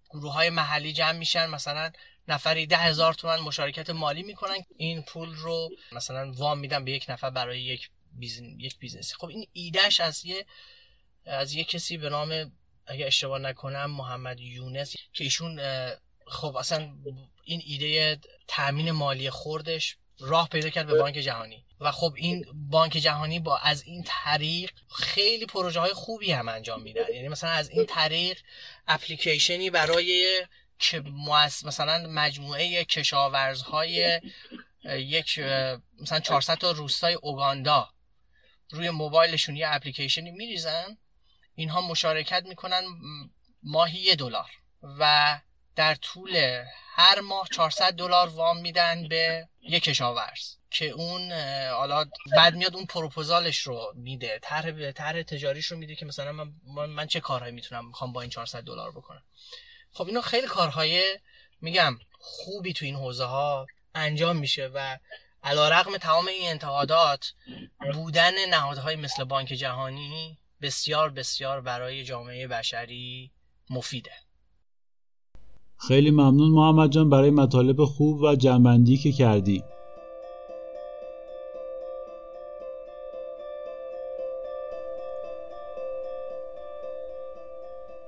گروه های محلی جمع میشن. مثلا نفری ده هزار تومن مشارکت مالی می‌کنن. این پول رو مثلا وام میدن به یک نفر برای یک busin... یک business ی. خب این ایدهش از یه از یه کسی به نام اگه اشتباه نکنم محمد یونس که ایشون خب اصلا این ایده تامین مالی خردش راه پیدا کرد به بانک جهانی. و خب این بانک جهانی با از این طریق خیلی پروژه های خوبی هم انجام میدن. یعنی مثلا از این طریق اپلیکیشنی برای که مثلا مجموعه کشاورزهای یک مثلا 400 تا روستای اوگاندا روی موبایلشون یه اپلیکیشنی میریزن اینها مشارکت می‌کنن ماهی یه دلار و در طول هر ماه 400 دلار وام میدن به یک کشاورز که اون حالا بعد میاد اون پروپوزالش رو میده طرح طرح تجاریش رو میده که مثلا من, من چه کارهایی می‌تونم می‌خوام با این 400 دلار بکنم. خب اینو خیلی کارهای میگم خوبی تو این حوزه ها انجام میشه و علا رقم تمام این انتقادات بودن نهادهای مثل بانک جهانی بسیار بسیار برای جامعه بشری مفیده. خیلی ممنون محمد جان برای مطالب خوب و جنبندی که کردی.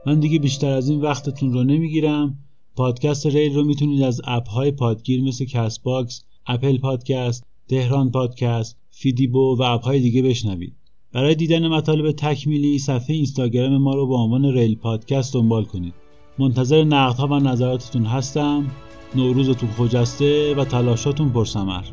من دیگه بیشتر از این وقتتون رو نمی‌گیرم. پادکست ریل رو می‌تونید از اپ های پادگیر مثل کست باکس، اپل پادکست، تهران پادکست، فیدیبو و اپ های دیگه بشنوید. برای دیدن مطالب تکمیلی صفحه اینستاگرام ما رو با عنوان ریل پادکست دنبال کنید. منتظر نقدها و نظراتتون هستم. نوروزتون خجسته و تلاشاتون پرسمر.